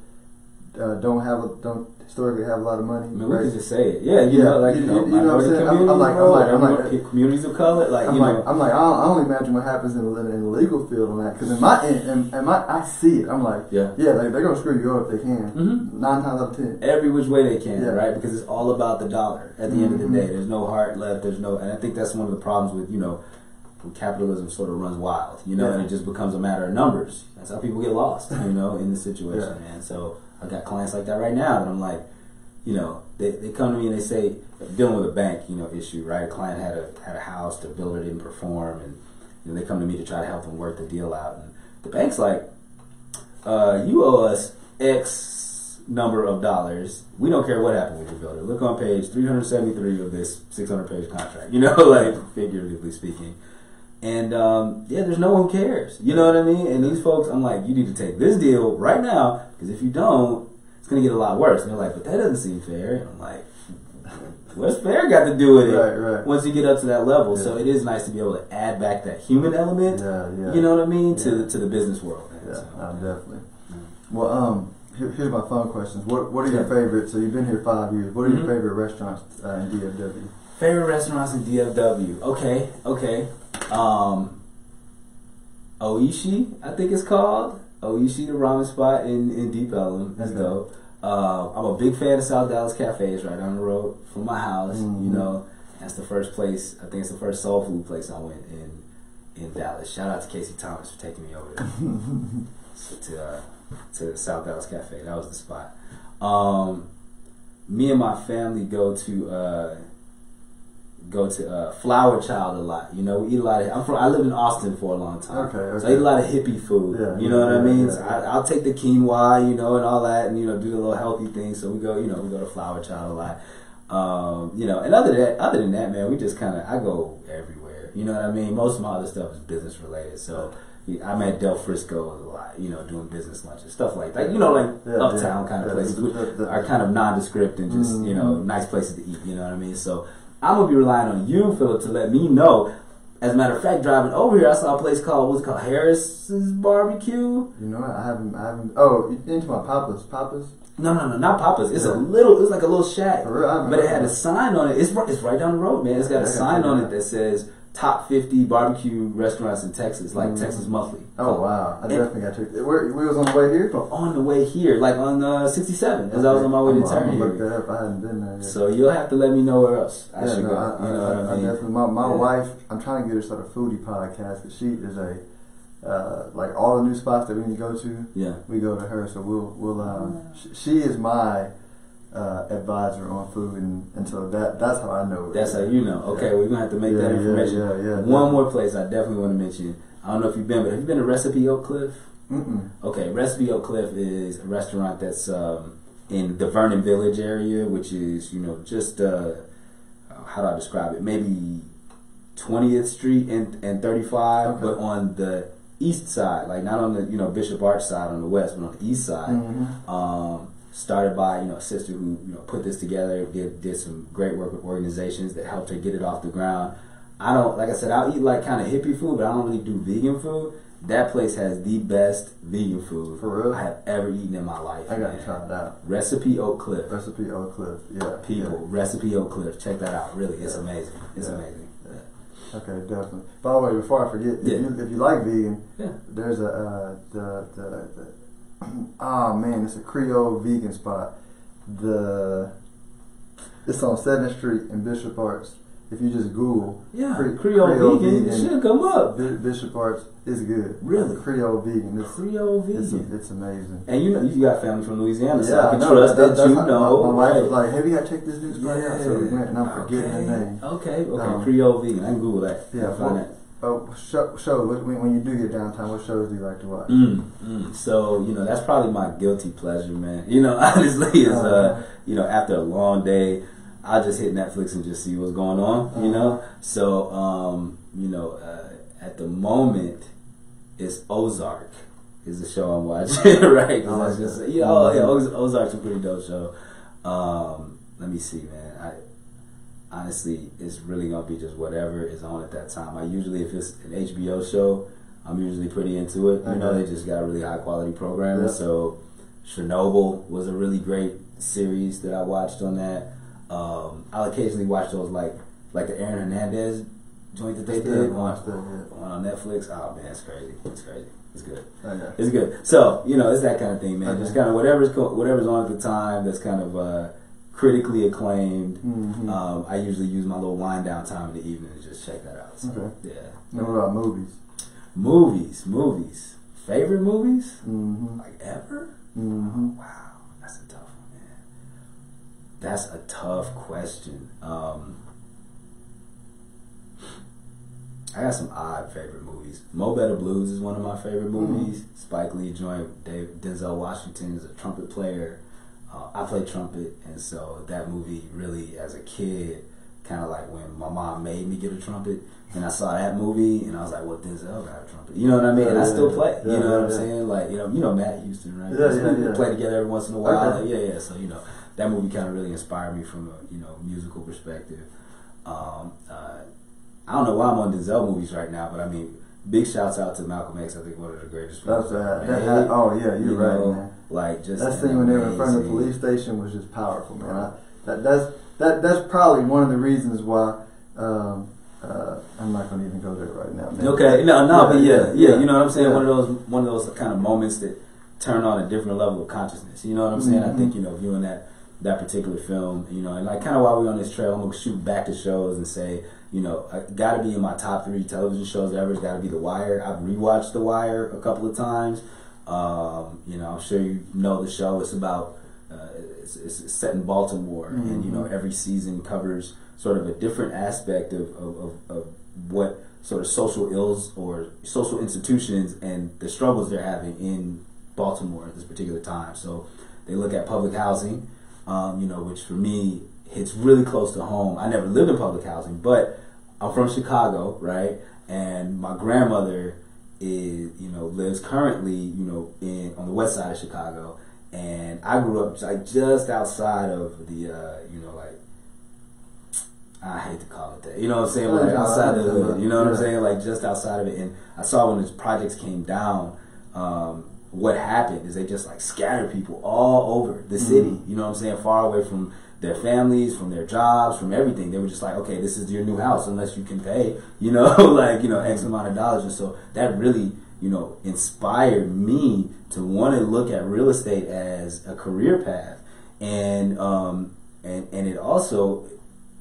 [SPEAKER 1] uh, don't have a, don't historically have a lot of money.
[SPEAKER 2] I mean, we
[SPEAKER 1] right?
[SPEAKER 2] could just say it. Yeah, you
[SPEAKER 1] Yeah,
[SPEAKER 2] know, like
[SPEAKER 1] you-
[SPEAKER 2] you, know,
[SPEAKER 1] you- you know what I'm saying? I'm- I'm like- I'm like- I'm like-
[SPEAKER 2] communities of color, like
[SPEAKER 1] I'm
[SPEAKER 2] you
[SPEAKER 1] like,
[SPEAKER 2] know.
[SPEAKER 1] I'm like, I, don't, I only imagine what happens in the, in the legal field on that because in my in, in, in my I see it. I'm like,
[SPEAKER 2] Yeah.
[SPEAKER 1] yeah, like, they're gonna screw you up if they can.
[SPEAKER 2] Mhm.
[SPEAKER 1] Nine times out of ten.
[SPEAKER 2] every which way they can,
[SPEAKER 1] Yeah.
[SPEAKER 2] right? Because it's all about the dollar. At the end of the
[SPEAKER 1] Mhm.
[SPEAKER 2] day, there's no heart left. There's no, and I think that's one of the problems with you know, capitalism sort of runs wild, you know,
[SPEAKER 1] Yeah.
[SPEAKER 2] and it just becomes a matter of numbers. That's how people get lost, you know, in the situation,
[SPEAKER 1] Yeah.
[SPEAKER 2] man. So I got clients like that right now, and I'm like, you know, they, they come to me and they say, dealing with a bank, you know, issue, right? A client had a had a house, the builder didn't perform, and you know, they come to me to try to help them work the deal out, and the bank's like, uh, you owe us X number of dollars. We don't care what happened with your builder. Look on page 373 of this 600 page contract. You know, like figuratively speaking. And um, yeah, there's no one cares. You know what I mean? And these folks, I'm like, you need to take this deal right now because if you don't, it's gonna get a lot worse. And they're like, but that doesn't seem fair. And I'm like, what's fair got to do with it?
[SPEAKER 1] Right, right.
[SPEAKER 2] Once you get up to that level,
[SPEAKER 1] Yeah.
[SPEAKER 2] so it is nice to be able to add back that human element.
[SPEAKER 1] Yeah, yeah.
[SPEAKER 2] You know what I mean to to the business world.
[SPEAKER 1] Yeah,
[SPEAKER 2] So,
[SPEAKER 1] definitely.
[SPEAKER 2] Mm.
[SPEAKER 1] Well, um, here, here's my fun questions. What What are your favorite? So you've been here five years. What are
[SPEAKER 2] Mhm.
[SPEAKER 1] your favorite restaurants uh, in DFW?
[SPEAKER 2] Favorite restaurants in DFW? Okay, okay. Um, Oishi, I think it's called Oishi, the ramen spot in in Deep Ellum. That's
[SPEAKER 1] Okay.
[SPEAKER 2] dope. Uh, I'm a big fan of South Dallas Cafes, right down the road from my house.
[SPEAKER 1] Mhm.
[SPEAKER 2] You know, that's the first place. I think it's the first soul food place I went in in Dallas. Shout out to Casey Thomas for taking me over there so to uh, to South Dallas Cafe. That was the spot. Um, me and my family go to uh, go to uh, Flower Child a lot. You know, we eat a lot of. I'm from. I lived in Austin for a long time.
[SPEAKER 1] Okay,
[SPEAKER 2] So. I eat a lot of hippie food.
[SPEAKER 1] Yeah,
[SPEAKER 2] you know what I mean.
[SPEAKER 1] Yeah,
[SPEAKER 2] so I, will take the quinoa, you know, and all that, and you know, do the little healthy things. So we go, you know, we go to Flower Child a lot. Um, you know, and other than that, other than that, man, we just kind of I go everywhere. You know what I mean? Most of my other stuff is business related. So I'm at Del Frisco a lot. You know, doing business lunches, stuff like that. You know, like
[SPEAKER 1] Yeah,
[SPEAKER 2] uptown
[SPEAKER 1] yeah,
[SPEAKER 2] kind of
[SPEAKER 1] yeah,
[SPEAKER 2] places, which are kind of nondescript and just you know
[SPEAKER 1] Mhm.
[SPEAKER 2] nice places to eat. You know what I mean? So I'm gonna be relying on you, Philip, to let me know. As a matter of fact, driving over here, I saw a place called what's it called Harris's Barbecue.
[SPEAKER 1] You know, what? I haven't. I haven't. Oh, into my Papa's. Papa's.
[SPEAKER 2] No, no, no, not Papa's. It's a
[SPEAKER 1] Yeah.
[SPEAKER 2] little. It's like a little shack,
[SPEAKER 1] For real, I
[SPEAKER 2] but it had a sign on it. It's right, it's right down the road, man. It's got a sign on it that says top 50 barbecue restaurants in Texas, like
[SPEAKER 1] Mhm.
[SPEAKER 2] Texas Monthly.
[SPEAKER 1] Oh wow, I
[SPEAKER 2] And-
[SPEAKER 1] definitely got to. Where we was on the way here.
[SPEAKER 2] But on the way here, like on uh, 67, as I was on my way
[SPEAKER 1] I'm,
[SPEAKER 2] to
[SPEAKER 1] I'm gonna look that up. I hadn't been there yet.
[SPEAKER 2] So you'll have to let me know where else I
[SPEAKER 1] yeah,
[SPEAKER 2] should
[SPEAKER 1] no,
[SPEAKER 2] go.
[SPEAKER 1] I,
[SPEAKER 2] you know
[SPEAKER 1] I,
[SPEAKER 2] what
[SPEAKER 1] I,
[SPEAKER 2] I mean?
[SPEAKER 1] definitely. My, my
[SPEAKER 2] Yeah.
[SPEAKER 1] wife, I'm trying to get her start a foodie podcast because she is a uh, like all the new spots that we need to go to.
[SPEAKER 2] yeah.
[SPEAKER 1] We go to her, so we'll we'll. Um, sh- she is my uh, advisor on food, and, and so that that's how I know it.
[SPEAKER 2] That's how you know. Okay,
[SPEAKER 1] Yeah.
[SPEAKER 2] we're gonna have to make
[SPEAKER 1] Yeah,
[SPEAKER 2] that information.
[SPEAKER 1] yeah, yeah,
[SPEAKER 2] One
[SPEAKER 1] definitely.
[SPEAKER 2] more place I definitely want to mention. I don't know if you've been, but have you been to Recipe Oak Cliff?
[SPEAKER 1] Mm-mm.
[SPEAKER 2] Okay, Recipe Oak Cliff is a restaurant that's um, in the Vernon Village area, which is you know just uh, how do I describe it? Maybe 20th Street and and 35,
[SPEAKER 1] Okay.
[SPEAKER 2] but on the east side, like not on the you know Bishop Arts side on the west, but on the east side.
[SPEAKER 1] Mhm.
[SPEAKER 2] Um, started by you know a sister who you know put this together, did did some great work with organizations that helped her get it off the ground. I don't like I said I'll eat like kind of hippie food, but I don't really do vegan food. That place has the best vegan food
[SPEAKER 1] For real?
[SPEAKER 2] I have ever eaten in my life.
[SPEAKER 1] I gotta
[SPEAKER 2] man.
[SPEAKER 1] try it out.
[SPEAKER 2] Recipe Oak Cliff.
[SPEAKER 1] Recipe Oak Cliff. Yeah.
[SPEAKER 2] People, Recipe Oak Cliff. Check that out. Really, it's
[SPEAKER 1] Yeah.
[SPEAKER 2] amazing. It's
[SPEAKER 1] Yeah.
[SPEAKER 2] amazing.
[SPEAKER 1] Okay, definitely. By the way, before I forget, if, you, if you like vegan,
[SPEAKER 2] Yeah.
[SPEAKER 1] there's a uh, the the, the oh man, it's a Creole vegan spot. The it's on Seventh Street in Bishop Arts. If you just Google
[SPEAKER 2] Yeah,
[SPEAKER 1] Cre-
[SPEAKER 2] Creole,
[SPEAKER 1] Creole
[SPEAKER 2] vegan,
[SPEAKER 1] vegan.
[SPEAKER 2] should come up.
[SPEAKER 1] Bi- Bishop Arts, is good.
[SPEAKER 2] Really?
[SPEAKER 1] Creole vegan. It's
[SPEAKER 2] Creole vegan.
[SPEAKER 1] it's amazing.
[SPEAKER 2] and you know you got family from Louisiana, so I
[SPEAKER 1] I
[SPEAKER 2] can
[SPEAKER 1] know,
[SPEAKER 2] trust that,
[SPEAKER 1] that's
[SPEAKER 2] you
[SPEAKER 1] how-
[SPEAKER 2] know.
[SPEAKER 1] My, wife
[SPEAKER 2] right.
[SPEAKER 1] was like, "Have you gotta check this new spot out." So we went, and I'm forgetting
[SPEAKER 2] okay.
[SPEAKER 1] the name.
[SPEAKER 2] Okay, okay,
[SPEAKER 1] Um,
[SPEAKER 2] Creole vegan. I can Google that.
[SPEAKER 1] Yeah,
[SPEAKER 2] find that.
[SPEAKER 1] Oh, show, show when, when you do get downtime, what shows do you like to watch?
[SPEAKER 2] Mm, mm. So you know that's probably my guilty pleasure, man. You know, honestly, is uh,
[SPEAKER 1] Uh-huh.
[SPEAKER 2] you know after a long day, I just hit Netflix and just see what's going on. You
[SPEAKER 1] Uh-huh.
[SPEAKER 2] know, so um, you know uh, at the moment, it's Ozark is the show I'm watching, right? 'Cause
[SPEAKER 1] I
[SPEAKER 2] just yeah, oh, yeah,
[SPEAKER 1] Mhm.
[SPEAKER 2] Oz- Ozark's a pretty dope show. Um, let me see, man. I honestly, it's really gonna be just whatever is on at that time. I usually, if it's an HBO show, I'm usually pretty into it. You know, they just got really high quality programming,
[SPEAKER 1] Yeah.
[SPEAKER 2] so Chernobyl was a really great series that I watched on that. Um, I'll occasionally watch those like like the Aaron Hernandez joint that they did on,
[SPEAKER 3] watched that yet.
[SPEAKER 2] on Netflix. Oh man, it's crazy. It's crazy. It's good.
[SPEAKER 3] Okay.
[SPEAKER 2] It's good. So you know, it's that kind of thing, man.
[SPEAKER 3] Okay.
[SPEAKER 2] Just kind of whatever's co- whatever's on at the time that's kind of uh, critically acclaimed.
[SPEAKER 3] Mhm.
[SPEAKER 2] Um, I usually use my little wind down time in the evening to just check that out. So,
[SPEAKER 3] Okay.
[SPEAKER 2] Yeah.
[SPEAKER 3] Now what about movies?
[SPEAKER 2] Movies, movies. Favorite movies?
[SPEAKER 3] Mm-hmm.
[SPEAKER 2] Like ever?
[SPEAKER 3] Mm-hmm.
[SPEAKER 2] Wow, that's a tough one, man. That's a tough question. Um, I got some odd favorite movies. Mo Better Blues is one of my favorite movies. Spike Lee joined Dave, Denzel Washington is a trumpet player. Uh, I play trumpet, and so that movie really, as a kid, kind of like when my mom made me get a trumpet, and I saw that movie, and I was like, "Well, Denzel got a trumpet," you know what I mean? And I still play. you know what I'm saying? Like, you know, you know Matt Houston, right?
[SPEAKER 3] Yeah, yeah,
[SPEAKER 2] we play together every once in a while. Like, yeah, yeah. So you know, that movie kind of really inspired me from a you know musical perspective. Um, uh, I don't know why I'm on Denzel movies right now, but I mean, big shouts out to Malcolm X. I think one of the greatest.
[SPEAKER 3] That's that. that, oh yeah, you're
[SPEAKER 2] You
[SPEAKER 3] right,
[SPEAKER 2] know,
[SPEAKER 3] man.
[SPEAKER 2] Like just
[SPEAKER 3] That scene when they were in front of the police station was just powerful, man. I, that that's that that's probably one of the reasons why. Um, uh, I'm not gonna even go there right now, man.
[SPEAKER 2] Okay, no, no, but yeah,
[SPEAKER 3] Yeah,
[SPEAKER 2] yeah, you know what I'm saying.
[SPEAKER 3] yeah.
[SPEAKER 2] One of those, one of those kind of moments that turn on a different level of consciousness. You know what I'm saying? I
[SPEAKER 3] Mhm.
[SPEAKER 2] think you know, viewing that that particular film, you know, and like kind of while we're on this trail, I'm gonna shoot back to shows and say, you know, got to be in my top three television shows ever. It's got to be The Wire. I've rewatched The Wire a couple of times. Um, you know, I'm sure you know the show. It's about uh, it's, it's set in Baltimore, and you know, every season covers sort of a different aspect of, of, of, of what sort of social ills or social institutions and the struggles they're having in Baltimore at this particular time. So they look at public housing, um, you know, which for me hits really close to home. I never lived in public housing, but I'm from Chicago, right? And my grandmother is, you know, lives currently, you know, in on the west side of Chicago, and I grew up like just outside of the, uh, you know, like I hate to call it that. You know what I'm saying? Like outside of the hood. You know what I'm saying? Like just outside of it. And I saw when these projects came down, um, what happened is they just like scattered people all over the
[SPEAKER 3] Mm-hmm.
[SPEAKER 2] city. You know what I'm saying? Far away from their families, from their jobs, from everything. They were just like, okay, this is your new house unless you can pay, you know, like, you know, X amount of dollars. And so that really, you know, inspired me to want to look at real estate as a career path. And, um, and, and it also,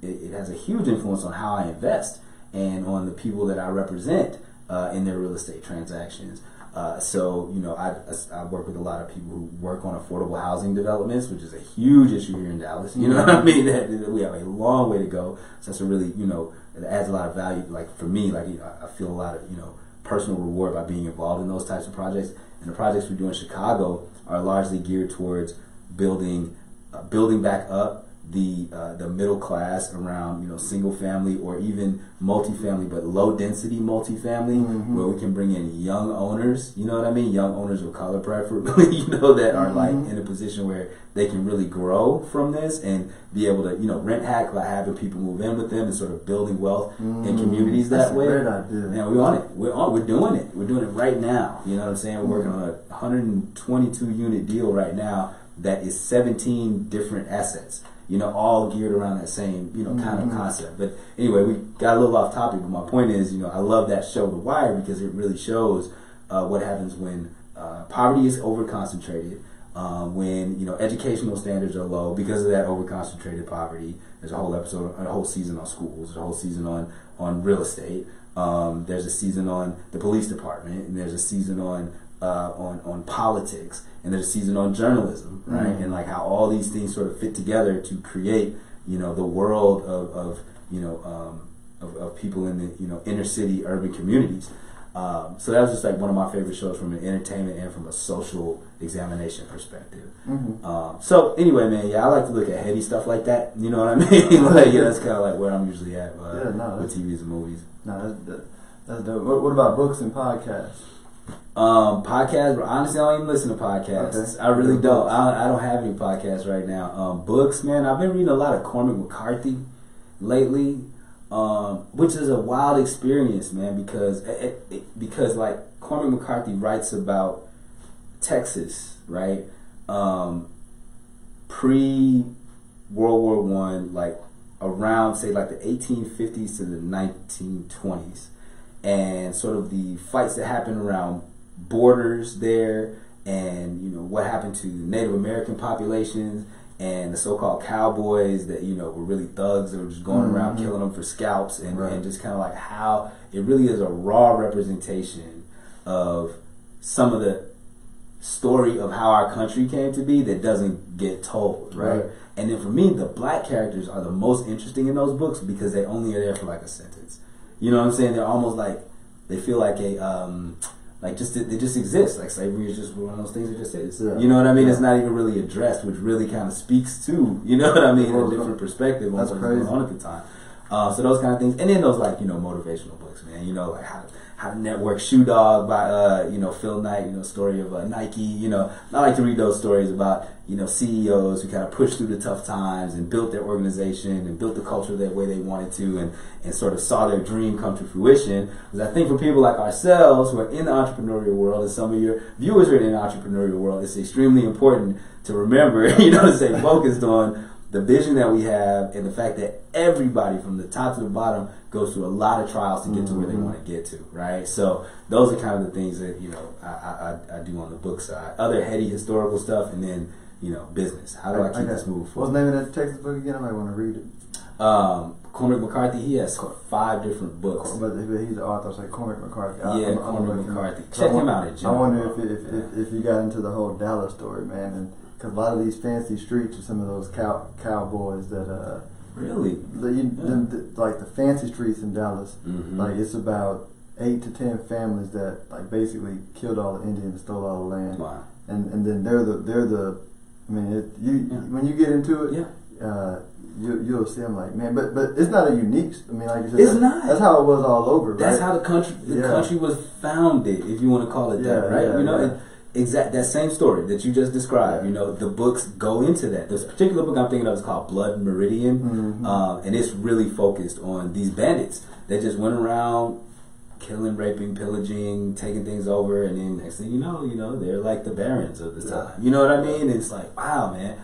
[SPEAKER 2] it, it has a huge influence on how I invest and on the people that I represent uh, in their real estate transactions. Uh, so, you know, I, I work with a lot of people who work on affordable housing developments, which is a huge issue here in Dallas. You know what I mean? That, that we have a long way to go. So that's a really, you know, it adds a lot of value. Like for me, like you know, I feel a lot of, you know, personal reward by being involved in those types of projects. And the projects we do in Chicago are largely geared towards building, uh, building back up the uh, the middle class around you know single family or even multifamily, but low density multifamily,
[SPEAKER 3] Mhm.
[SPEAKER 2] where we can bring in young owners. You know what I mean? Young owners of color, preferably. you know that are like
[SPEAKER 3] Mhm.
[SPEAKER 2] in a position where they can really grow from this and be able to you know rent hack by having people move in with them and sort of building wealth in
[SPEAKER 3] Mm,
[SPEAKER 2] communities
[SPEAKER 3] that's
[SPEAKER 2] that
[SPEAKER 3] a
[SPEAKER 2] way.
[SPEAKER 3] great idea.
[SPEAKER 2] Yeah, we're on it. We're on. We're doing it. We're doing it right now. You know what I'm saying? We're working on a 122 unit deal right now that is 17 different assets. You know, all geared around that same you know kind of
[SPEAKER 3] Mhm.
[SPEAKER 2] concept. But anyway, we got a little off topic. But my point is, you know, I love that show, The Wire, because it really shows uh, what happens when uh, poverty is over concentrated. Um, when you know educational standards are low because of that overconcentrated poverty. There's a whole episode, a whole season on schools. There's a whole season on on real estate. Um, there's a season on the police department, and there's a season on uh, on on politics, and there's a season on journalism, right?
[SPEAKER 3] Mhm.
[SPEAKER 2] And like how all these things sort of fit together to create, you know, the world of, of you know um, of, of people in the you know inner city urban communities. Um, so that was just like one of my favorite shows from an entertainment and from a social examination perspective.
[SPEAKER 3] Mhm.
[SPEAKER 2] Um, so anyway, man, yeah, I like to look at heavy stuff like that. You know what I mean? like, yeah, that's kind of like where I'm usually at uh,
[SPEAKER 3] Yeah, no,
[SPEAKER 2] with TVs and movies.
[SPEAKER 3] No, that's, that's dope. What, what about books and podcasts?
[SPEAKER 2] Um, podcasts, but honestly, I don't even listen to podcasts.
[SPEAKER 3] Okay.
[SPEAKER 2] I really don't. I, I don't have any podcasts right now. Um, books, man, I've been reading a lot of Cormac McCarthy lately, um, which is a wild experience, man, because it, it, because like Cormac McCarthy writes about Texas, right? um, pre World War One, like around say like the 1850s to the 1920s, and sort of the fights that happened around borders there, and you know what happened to Native American populations and the so-called cowboys that you know were really thugs that were just going mm-hmm. around killing them for scalps and, right. and just kind of like how it really is a raw representation of some of the story of how our country came to be that doesn't get told right, right. and then for me the black characters are the most interesting in those books because they only are there for like a sentence you know what i'm saying they're almost like they feel like a um, like just they just exist. Like slavery is just one of those things that just is. Yeah. You know what I mean? Yeah. It's not even really addressed, which really kind of speaks to you know what I mean, a different perspective on what's going on at the time. Uh, so those kind of things, and then those like you know motivational books, man. You know like how Network Shoe Dog by uh, you know Phil Knight, you know story of uh, Nike. You know, I like to read those stories about you know CEOs who kind of pushed through the tough times and built their organization and built the culture that way they wanted to, and and sort of saw their dream come to fruition. Because I think for people like ourselves who are in the entrepreneurial world, and some of your viewers are in the entrepreneurial world, it's extremely important to remember, you know, to stay focused on the vision that we have and the fact that everybody from the top to the bottom goes through a lot of trials to get to where they mm-hmm. want to get to, right? So those are kind of the things that you know I, I, I do on the book side. Other heady historical stuff, and then you know business. How do I, I keep I this moving
[SPEAKER 1] forward? What's the name of that Texas book again? I might want to read
[SPEAKER 2] it. Um, Cormac McCarthy. He has five different books.
[SPEAKER 1] But he's the author, so Cormac McCarthy.
[SPEAKER 2] Yeah, I, Cormac McCarthy. Check him out at
[SPEAKER 1] I wonder if, if, if, if you got into the whole Dallas story, man, and a lot of these fancy streets are some of those cow cowboys that uh
[SPEAKER 2] really
[SPEAKER 1] the, yeah. the, the, like the fancy streets in Dallas. Mm-hmm. Like it's about eight to ten families that like basically killed all the Indians, stole all the land.
[SPEAKER 2] Wow.
[SPEAKER 1] And and then they're the they're the I mean it, you yeah. when you get into it
[SPEAKER 2] yeah.
[SPEAKER 1] Uh, you, you'll see. I'm like, man, but but it's not a unique. I mean, like you
[SPEAKER 2] said, it's not.
[SPEAKER 1] That's how it was all over.
[SPEAKER 2] That's right? how the country the yeah. country was founded, if you want to call it that, right? you know, exact that same story that you just described. You know, the books go into that. This particular book I'm thinking of is called Blood Meridian, mm-hmm. uh, and it's really focused on these bandits that just went around killing, raping, pillaging, taking things over, and then next thing you know, you know, they're like the barons of the time. You know what I mean? it's like, wow, man.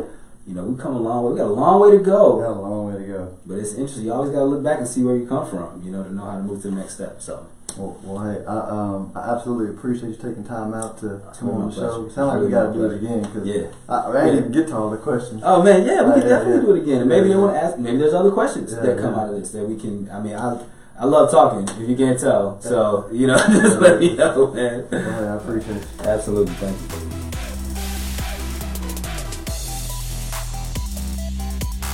[SPEAKER 2] You know, we've come a long way. We got a long way to go.
[SPEAKER 1] We got a long way to go.
[SPEAKER 2] But it's interesting. You always got to look back and see where you come from. You know, to know how to move to the next step. So.
[SPEAKER 1] Well, well, hey, I, um, I absolutely appreciate you taking time out to come on the show. Sound like we got to do it again because
[SPEAKER 2] yeah.
[SPEAKER 1] I, I didn't even get to all the questions.
[SPEAKER 2] Oh man, yeah, we can definitely yeah. do it again. And maybe they want to ask. Maybe there's other questions that come out of this that we can. I mean, I I love talking. If you can't tell, so you know, just let me know, man.
[SPEAKER 1] Well, hey, I appreciate it.
[SPEAKER 2] Absolutely, thank you.